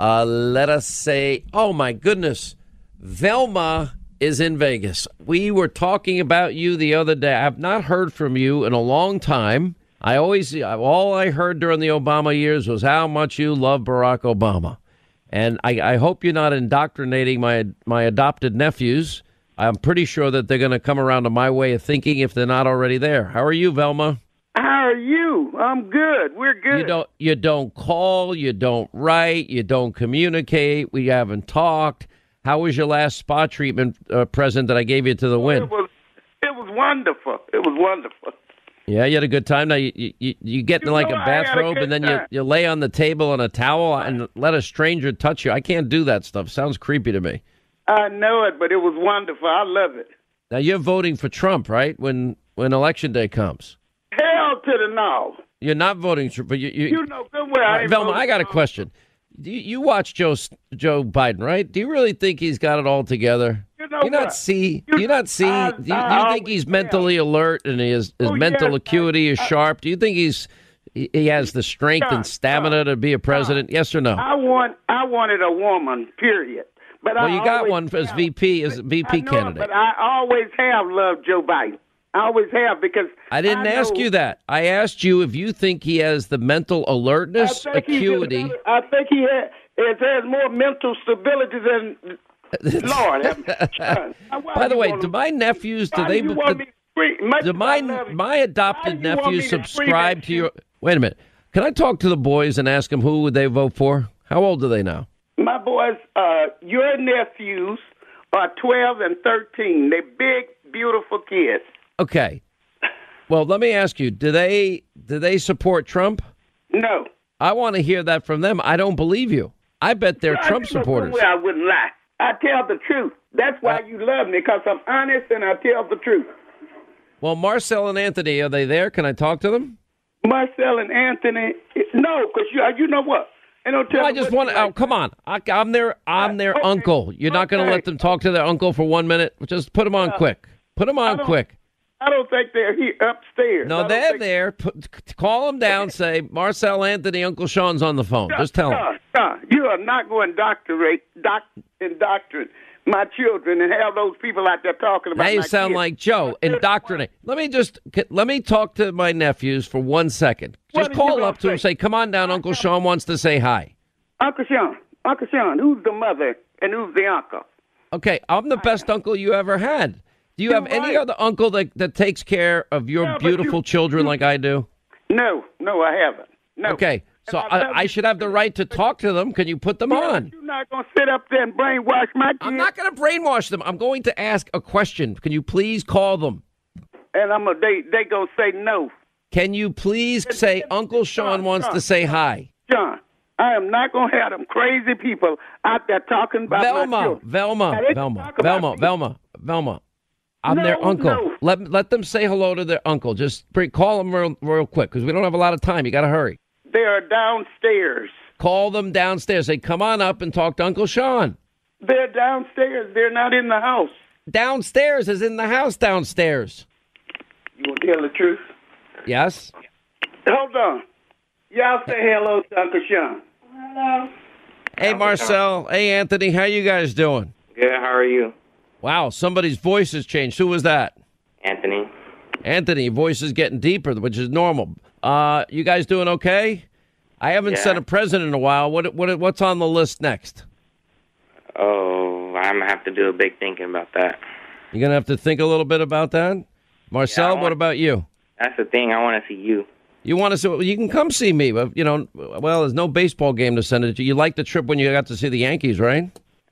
Uh, let us say, oh my goodness, Velma is in Vegas. We were talking about you the other day. I've not heard from you in a long time. I always, all I heard during the Obama years was how much you love Barack Obama. And I, I hope you're not indoctrinating my my adopted nephews. I'm pretty sure that they're going to come around to my way of thinking if they're not already there. How are you, Velma? How are you? I'm good. We're good. You don't you don't call, you don't write, you don't communicate. We haven't talked. How was your last spa treatment uh, present that I gave you to the wind? It was it was wonderful. It was wonderful. Yeah, you had a good time. Now you you, you get in like a I had a bathrobe and then you, you lay on the table on a towel and let a stranger touch you. I can't do that stuff. Sounds creepy to me. I know it, but it was wonderful. I love it. Now you're voting for Trump, right? When when election day comes, Hell to the no. You're not voting for. But you, you, You know good well. I All right, ain't Velma, I got a question. Do you, you watch Joe Joe Biden, right? Do you really think he's got it all together? You know do you not see? Do you not see? I- do you, do you I think he's mentally alert and his his Oh, mental yes, acuity is sharp? Do you think he's he he has the strength John, and stamina to be a president? Yes or no? I want I wanted a woman, period. But Well, I you got one as VP as VP I know candidate. But I always have loved Joe Biden. I always have because I didn't ask know- you that. I asked you if you think he has the mental alertness, I acuity. better- I think he has, has, has more mental stability than Lord. have mercy. Now, why By the way, do my nephews do they? do- to do my my adopted why you want me nephews subscribe to your? Wait a minute. Can I talk to the boys and ask them who would they vote for? How old are they now? My boys, uh, your nephews are 12 and 13. They're big, beautiful kids. Okay. Well, let me ask you: Do they do they support Trump? No. I want to hear that from them. I don't believe you. I bet they're I Trump supporters. I wouldn't lie. I tell the truth. That's why you love me, because I'm honest and I tell the truth. Well, Marcel and Anthony, are they there? Can I talk to them? Marcel and Anthony, no, because you, you know what? They don't tell No, I just want. you Oh, come on! I, I'm their. I'm their uncle. You're not going to let them talk to their uncle for one minute. Just put them on Uh, quick. Put them on quick. I don't think they're here upstairs. No, they're think- there. Put, call them down. Say Marcel Anthony, Uncle Sean's on the phone. Just tell them. Son, son, you are not going to doctorate, doc, indoctrinate my children and have those people out there talking about Now you sound kids. like Joe. Indoctrinate. Let me just let me talk to my nephews for one second. Just What are you call up to them. say? Say, "Come on down. Uncle Sean wants to say hi." Uncle Sean, Uncle Sean, who's the mother and who's the uncle? Okay, I'm the best uncle you ever had. Do you You're have any other uncle that, that takes care of your but beautiful you- children like I do? No, no, I haven't. No. Okay, so I I, should have the right to talk to them. Can you put them on? You're not going to sit up there and brainwash my kids. I'm not going to brainwash them. I'm going to ask a question. Can you please call them? And I'm a, they they going to say no. Can you please say Uncle Sean wants to say hi? John, I am not going to have them crazy people out there talking about my Velma, children. Velma, Now, they Velma, Velma. Velma, Velma. I'm their uncle. no. Let let them say hello to their uncle. Just bring, call them real, real quick because we don't have a lot of time. You got to hurry. They are downstairs. Call them downstairs. Say, come on up and talk to Uncle Sean. They're downstairs. They're not in the house. Downstairs is in the house downstairs. You want to tell the truth? Yes. Hold on. Y'all say hello to Uncle Sean. Hello. Hey, Marcel. Hey, Anthony. How you guys doing? Good. How are you, Wow, somebody's voice has changed. Who was that? Anthony? Anthony, your voice is getting deeper, which is normal. Uh, you guys doing okay? I haven't Yeah. said a president in a while. What what what's on the list next? Oh, I'm gonna have to do a big thinking about that. You're gonna have to think a little bit about that. Marcel, Yeah, I what about you? That's the thing. I want to see you. You want to see? Well, You can come see me, but you know, well, there's no baseball game to send it to. You like the trip when you got to see the Yankees, right?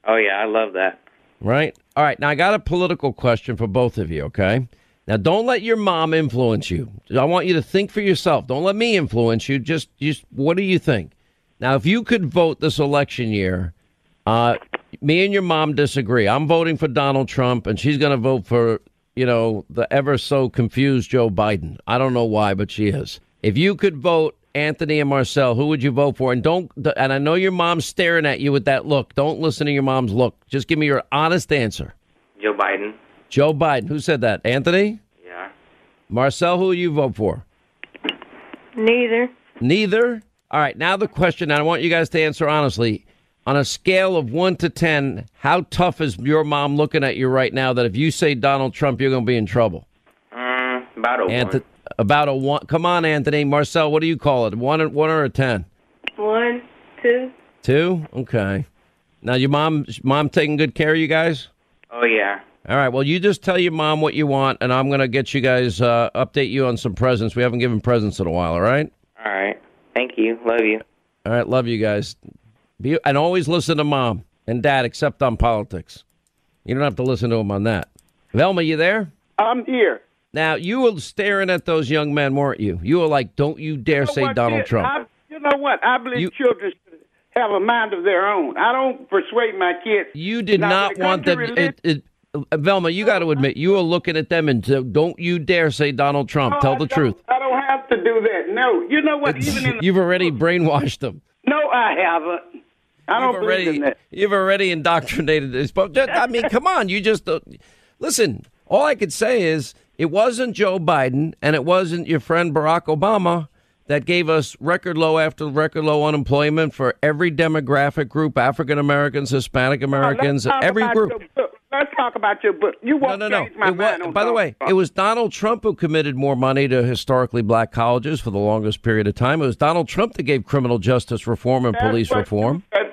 Oh yeah, I love that. Right. All right. Now I got a political question for both of you. Okay. Now, don't let your mom influence you. I want you to think for yourself. Don't let me influence you. Just, just what do you think? Now, if you could vote this election year, uh, me and your mom disagree. I'm voting for Donald Trump, and she's going to vote for, you know, the ever so confused Joe Biden. I don't know why, but she is. If you could vote Anthony and Marcel, who would you vote for? And don't, and I know your mom's staring at you with that look. Don't listen to your mom's look. Just give me your honest answer. Joe Biden. Joe Biden. Who said that? Anthony? Yeah. Marcel, who will you vote for? Neither. Neither? All right, now the question, and I want you guys to answer honestly. On a scale of 1 to 10, how tough is your mom looking at you right now that if you say Donald Trump, you're going to be in trouble? Mm, about a Anth- one. About a 1. Come on, Anthony. Marcel, what do you call it? 1 or, one or a 10? One, two. 2? Okay. Now, your mom, mom taking good care of you guys? Oh yeah. All right. Well, you just tell your mom what you want, and I'm going to get you guys, uh, update you on some presents. We haven't given presents in a while, all right? All right. Thank you. Love you. All right. Love you guys. Be, and always listen to mom and dad, except on politics. You don't have to listen to them on that. Velma, you there? I'm here. Now, you were staring at those young men, weren't you? You were like, don't you dare say What Donald did- Trump. I, you know what? I believe children have a mind of their own. I don't persuade my kids. You did not want religion- It, it, Velma, you got to admit, you were looking at them and said, don't you dare say Donald Trump. No, Tell I the truth. I don't have to do that. No. You know what? Even in the, You've already brainwashed them. no, I haven't. I don't You've believe already, in that. you've already indoctrinated this. But I mean, come on, you just uh, listen. All I could say is it wasn't Joe Biden and it wasn't your friend Barack Obama that gave us record low after record low unemployment for every demographic group: African Americans, Hispanic Americans, every group. Let's talk about your book. You won't No, no, no. change my It mind on by the way, Trump. it was Donald Trump who committed more money to historically black colleges for the longest period of time. It was Donald Trump that gave criminal justice reform and That's police reform. You, uh,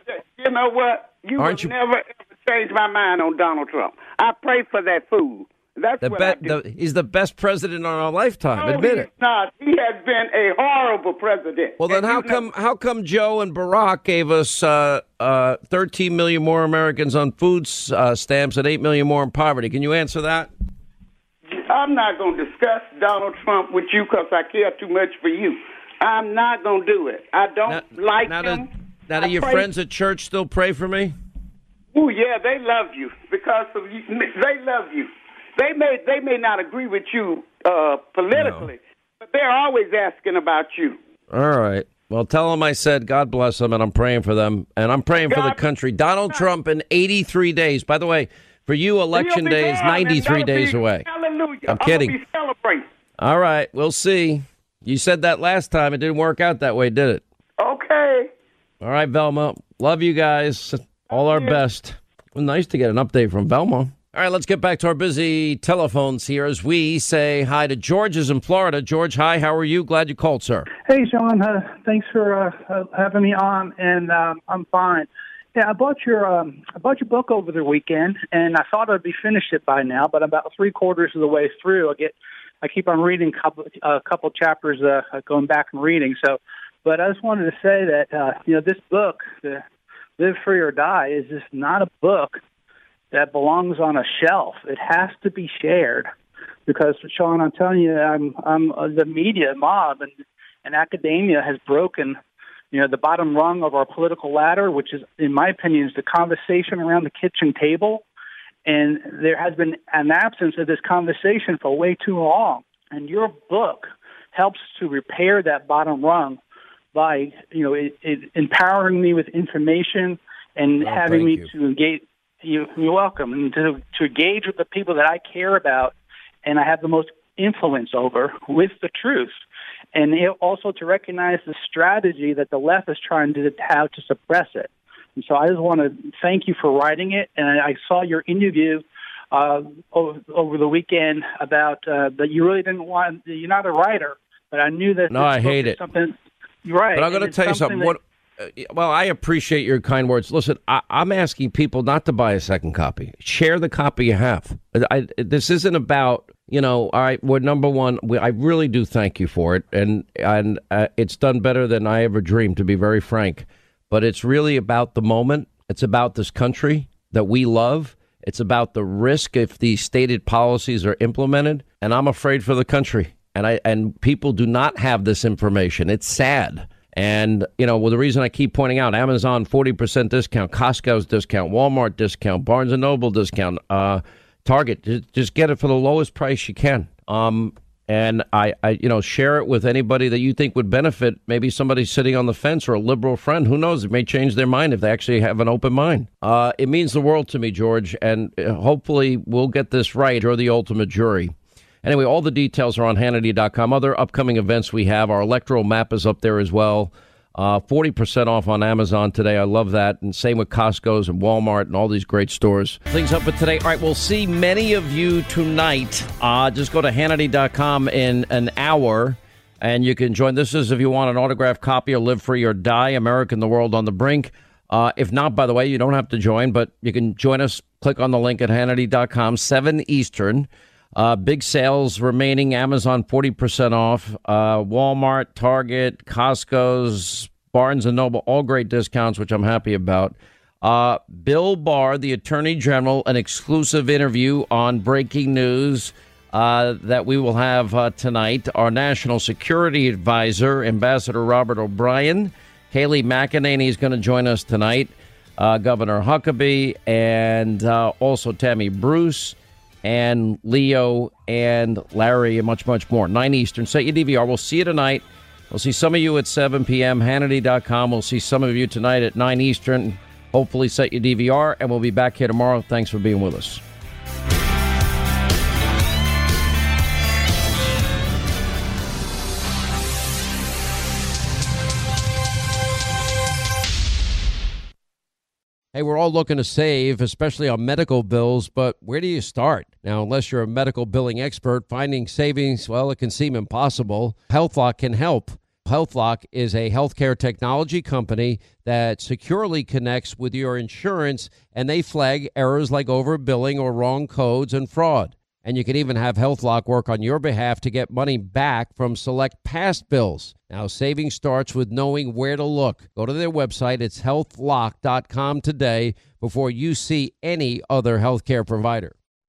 you know what? You Aren't you- never ever change my mind on Donald Trump. I pray for that fool. That's The what I be- do. the, he's the best president in our lifetime. No, Admit he's it. not. He has been a horrible president. Well, then And how come how come Joe and Barack gave us uh, uh, 13 million more Americans on food uh, stamps and 8 million more in poverty? Can you answer that? I'm not going to discuss Donald Trump with you because I care too much for you. I'm not going to do it. I don't like now him. do, now, do your pray- friends at church still pray for me? Oh yeah, they love you because of you. They love you. They may they may not agree with you uh, politically, but they're always asking about you. All right. Well, tell them I said God bless them, and I'm praying for them, and I'm praying for the country. Donald Trump in 83 days. By the way, for you, election day is 93 days be- away. Hallelujah! I'm kidding. All right, we'll see. You said that last time. It didn't work out that way, did it? Okay. All right, Velma. Love you guys. All our best. Well, nice to get an update from Velma. All right, let's get back to our busy telephones here as we say hi to George in Florida. George, hi. How are you? Glad you called, sir. Hey, Sean. Uh, thanks for uh, uh, having me on, and um, I'm fine. Yeah, I bought your um, I bought your book over the weekend, and I thought I'd be finished it by now, but about three quarters of the way through, I get I keep on reading a couple a couple chapters, uh, going back and reading. So, but I just wanted to say that uh, you know this book, the Live Free or Die, is just not a book that belongs on a shelf. It has to be shared because Sean, I'm telling you, I'm I'm uh, the media mob and and academia has broken, you know, the bottom rung of our political ladder, which is, in my opinion, is the conversation around the kitchen table. And there has been an absence of this conversation for way too long. And your book helps to repair that bottom rung by, you know, it, it empowering me with information and Oh, having me you. to engage. You, you're welcome, and to to engage with the people that I care about, and I have the most influence over with the truth, and it- also to recognize the strategy that the left is trying to have to suppress it. And so I just want to thank you for writing it, and I saw your interview uh, over, over the weekend about uh, that you really didn't want. You're not a writer, but I knew that. No, I hate it. Something, right. But I'm going to tell you something. that- What? Uh, Well, I appreciate your kind words. Listen, I, I'm asking people not to buy a second copy. Share the copy you have. I, this isn't about you know. All right, we're number one. We, I really do thank you for it, and and uh, it's done better than I ever dreamed. To be very frank, but it's really about the moment. It's about this country that we love, It's about the risk if these stated policies are implemented, and I'm afraid for the country. And I and people do not have this information. It's sad. And you know, well, the reason I keep pointing out Amazon 40% discount, Costco's discount, Walmart discount, Barnes and Noble discount, uh, Target, just, just get it for the lowest price you can. Um, and I, I, you know, share it with anybody that you think would benefit. Maybe somebody sitting on the fence or a liberal friend. Who knows? It may change their mind if they actually have an open mind. Uh, it means the world to me, George, and uh, hopefully we'll get this right. Or the ultimate jury. Anyway, all the details are on Hannity.com. Other upcoming events we have, our electoral map is up there as well. Uh, 40% off on Amazon today. I love that. And same with Costco's and Walmart and all these great stores. Things up for today. All right, we'll see many of you tonight. Uh, just go to Hannity.com in an hour and you can join. This is if you want an autographed copy of Live Free or Die American the World on the Brink. Uh, if not, by the way, you don't have to join, but you can join us. Click on the link at Hannity.com, 7 Eastern. Uh, big sales remaining. Amazon 40% off. Uh, Walmart, Target, Costco's, Barnes and Noble, all great discounts, which I'm happy about. Uh, Bill Barr, the Attorney General, an exclusive interview on breaking news uh, that we will have uh, tonight. Our National Security Advisor, Ambassador Robert O'Brien. Kayleigh McEnany is going to join us tonight. Uh, Governor Huckabee and also Tammy Bruce and Leo and Larry and much, much more. 9 Eastern. Set your DVR. We'll see you tonight. We'll see some of you at 7 p.m. Hannity.com. We'll see some of you tonight at 9 Eastern. Hopefully, set your DVR, and we'll be back here tomorrow. Thanks for being with us. Hey, we're all looking to save, especially on medical bills, but where do you start? Now, unless you're a medical billing expert, finding savings, well, it can seem impossible. HealthLock can help. HealthLock is a healthcare technology company that securely connects with your insurance and they flag errors like overbilling or wrong codes and fraud. And you can even have HealthLock work on your behalf to get money back from select past bills. Now, saving starts with knowing where to look. Go to their website, it's healthlock.com today before you see any other healthcare provider.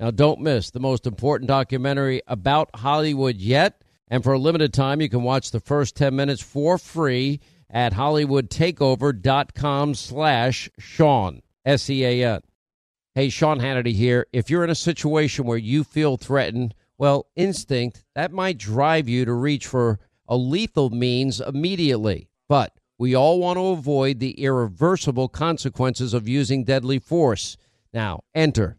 Now, don't miss the most important documentary about Hollywood yet. And for a limited time, you can watch the first 10 minutes for free at hollywoodtakeover.com slash Sean, S-E-A-N. Hey, Sean Hannity here. If you're in a situation where you feel threatened, well, instinct, that might drive you to reach for a lethal means immediately. But we all want to avoid the irreversible consequences of using deadly force. Now, enter